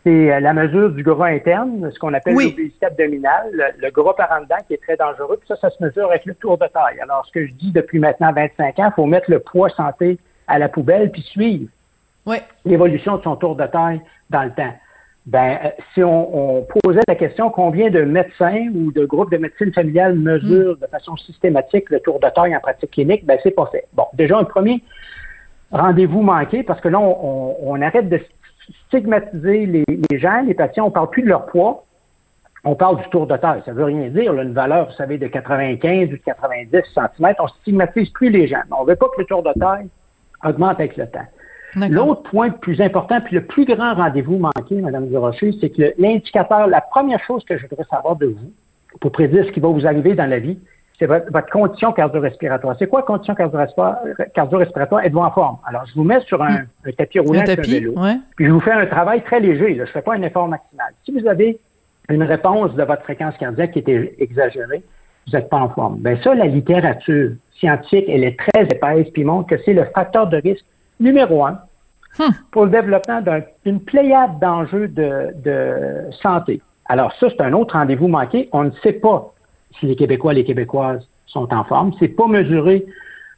C'est euh, la mesure du gras interne, ce qu'on appelle Oui. l'obésité abdominale, le, le gras par en dedans qui est très dangereux. Puis ça, ça se mesure avec le tour de taille. Alors, ce que je dis depuis maintenant 25 ans, il faut mettre le poids santé à la poubelle puis suivre Ouais. l'évolution de son tour de taille dans le temps. Ben, euh, si on, posait la question combien de médecins ou de groupes de médecine familiale mesurent de façon systématique le tour de taille en pratique clinique, ben c'est pas fait. Bon, déjà un premier rendez-vous manqué parce que là on, arrête de stigmatiser les, gens, les patients, on parle plus de leur poids, on parle du tour de taille. Ça veut rien dire, une valeur, vous savez, de 95 ou de 90 cm, on stigmatise plus les gens. On veut pas que le tour de taille augmente avec le temps. L'autre point le plus important, puis le plus grand rendez-vous manqué, Mme Durocher, c'est que l'indicateur, la première chose que je voudrais savoir de vous, pour prédire ce qui va vous arriver dans la vie, c'est votre, votre condition cardio-respiratoire. C'est quoi condition cardio-respiratoire? cardio-respiratoire? Êtes-vous en forme? Alors, je vous mets sur un, un tapis roulant Un tapis, vélo. ouais. Puis je vous fais un travail très léger. Là. Je ne fais pas un effort maximal. Si vous avez une réponse de votre fréquence cardiaque qui était exagérée, vous n'êtes pas en forme. Ben ça, la littérature scientifique, elle est très épaisse, puis montre que c'est le facteur de risque numéro un pour le développement d'un- d'une pléiade d'enjeux de, de santé. Alors ça, c'est un autre rendez-vous manqué. On ne sait pas si les Québécois et les Québécoises sont en forme. C'est pas mesuré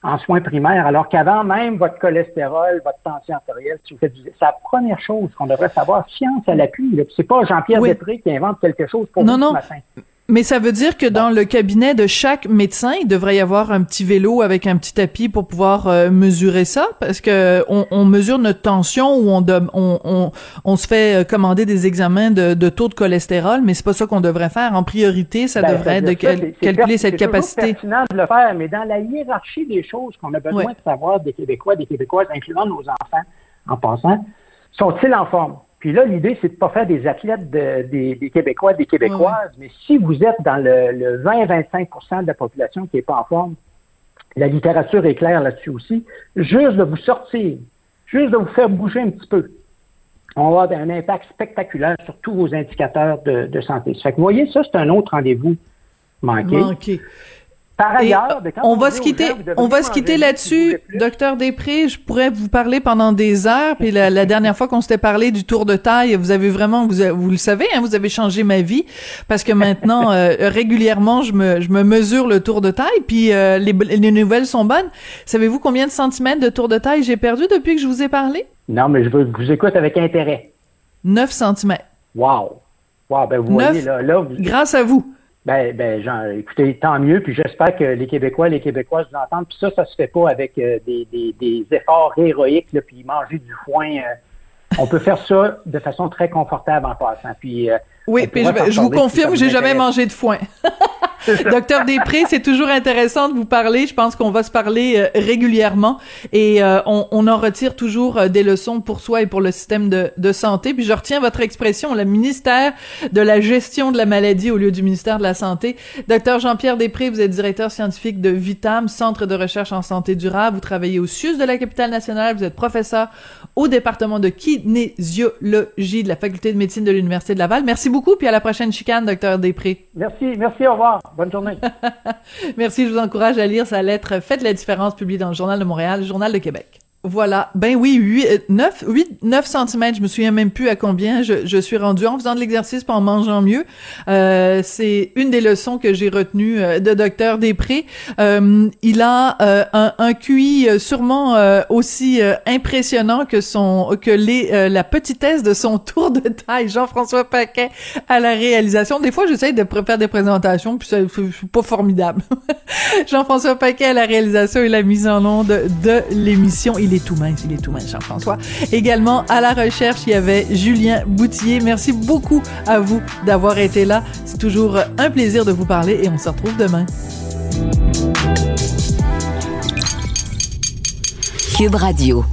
en soins primaires, alors qu'avant même votre cholestérol, votre tension artérielle, si vous faites du... c'est la première chose qu'on devrait savoir, science à l'appui. C'est pas Jean-Pierre Oui. Després qui invente quelque chose pour Non, vous non. ce matin. Mais ça veut dire que dans le cabinet de chaque médecin, il devrait y avoir un petit vélo avec un petit tapis pour pouvoir euh, mesurer ça, parce que on, on mesure notre tension ou on, on, on, on se fait euh, commander des examens de, de taux de cholestérol, mais c'est pas ça qu'on devrait faire. En priorité, ça Ben, devrait être de ça, c'est- c'est calculer cette c'est capacité. pertinent de le faire, mais dans la hiérarchie des choses qu'on a besoin Ouais. de savoir des Québécois, des Québécoises, incluant nos enfants en passant, sont-ils en forme? Puis là, l'idée, c'est de ne pas faire des athlètes de- des, des Québécois, des Québécoises, mais si vous êtes dans le, le 20-25% de la population qui n'est pas en forme, la littérature est claire là-dessus aussi, juste de vous sortir, juste de vous faire bouger un petit peu, on va avoir un impact spectaculaire sur tous vos indicateurs de, de santé. Ça fait que vous voyez, ça, c'est un autre rendez-vous manqué. Manqué. Par ailleurs, ben, on va se quitter, gens, on va se quitter là-dessus, docteur Després. Je pourrais vous parler pendant des heures. Puis la, la dernière fois qu'on s'était parlé du tour de taille, vous avez vraiment, vous, vous le savez, hein, vous avez changé ma vie parce que maintenant *laughs* euh, régulièrement, je me, je me mesure le tour de taille. Puis euh, les, les nouvelles sont bonnes. Savez-vous combien de centimètres de tour de taille j'ai perdu depuis que je vous ai parlé? Non, mais je veux- vous écoute avec intérêt. 9 centimètres. Wow. Wow, ben vous voyez, là, là vous- Grâce à vous. Ben, ben, genre, écoutez, tant mieux, puis j'espère que les Québécois, les Québécoises vous entendent. Puis ça, ça se fait pas avec euh, des, des, des efforts héroïques, là, puis manger du foin. euh, on peut faire ça de façon très confortable en passant. Puis, euh, Oui, puis je, je vous confirme, j'ai jamais mangé de foin. *laughs* Docteur Després, c'est toujours intéressant de vous parler. Je pense qu'on va se parler euh, régulièrement et euh, on, on en retire toujours euh, des leçons pour soi et pour le système de, de santé. Puis je retiens votre expression, le ministère de la gestion de la maladie au lieu du ministère de la santé. Docteur Jean-Pierre Després, vous êtes directeur scientifique de Vitam, Centre de recherche en santé durable. Vous travaillez au CIUS de la capitale nationale. Vous êtes professeur au département de kinésiologie de la faculté de médecine de l'Université de Laval. Merci beaucoup, puis à la prochaine chicane, docteur Després. Merci, merci, au revoir. Bonne journée. *laughs* Merci, je vous encourage à lire sa lettre Faites la différence publiée dans le Journal de Montréal, Journal de Québec. Voilà. Ben oui, 8, 9, 8, 9 cm, je me souviens même plus à combien je, je suis rendu en faisant de l'exercice pas en mangeant mieux. Euh, c'est une des leçons que j'ai retenues euh, de Docteur Després. Euh, il a un, un QI sûrement aussi impressionnant que son que les la petitesse de son *laughs* tour de taille. Jean-François Paquet à la réalisation. Des fois, j'essaie de faire des présentations, puis c'est pas formidable. *laughs* Jean-François Paquet à la réalisation et la mise en onde de l'émission. Il est tout mince, il est tout mince, Jean-François. Également, à la recherche, il y avait Julien Boutier. Merci beaucoup à vous d'avoir été là. C'est toujours un plaisir de vous parler et on se retrouve demain. Cube Radio.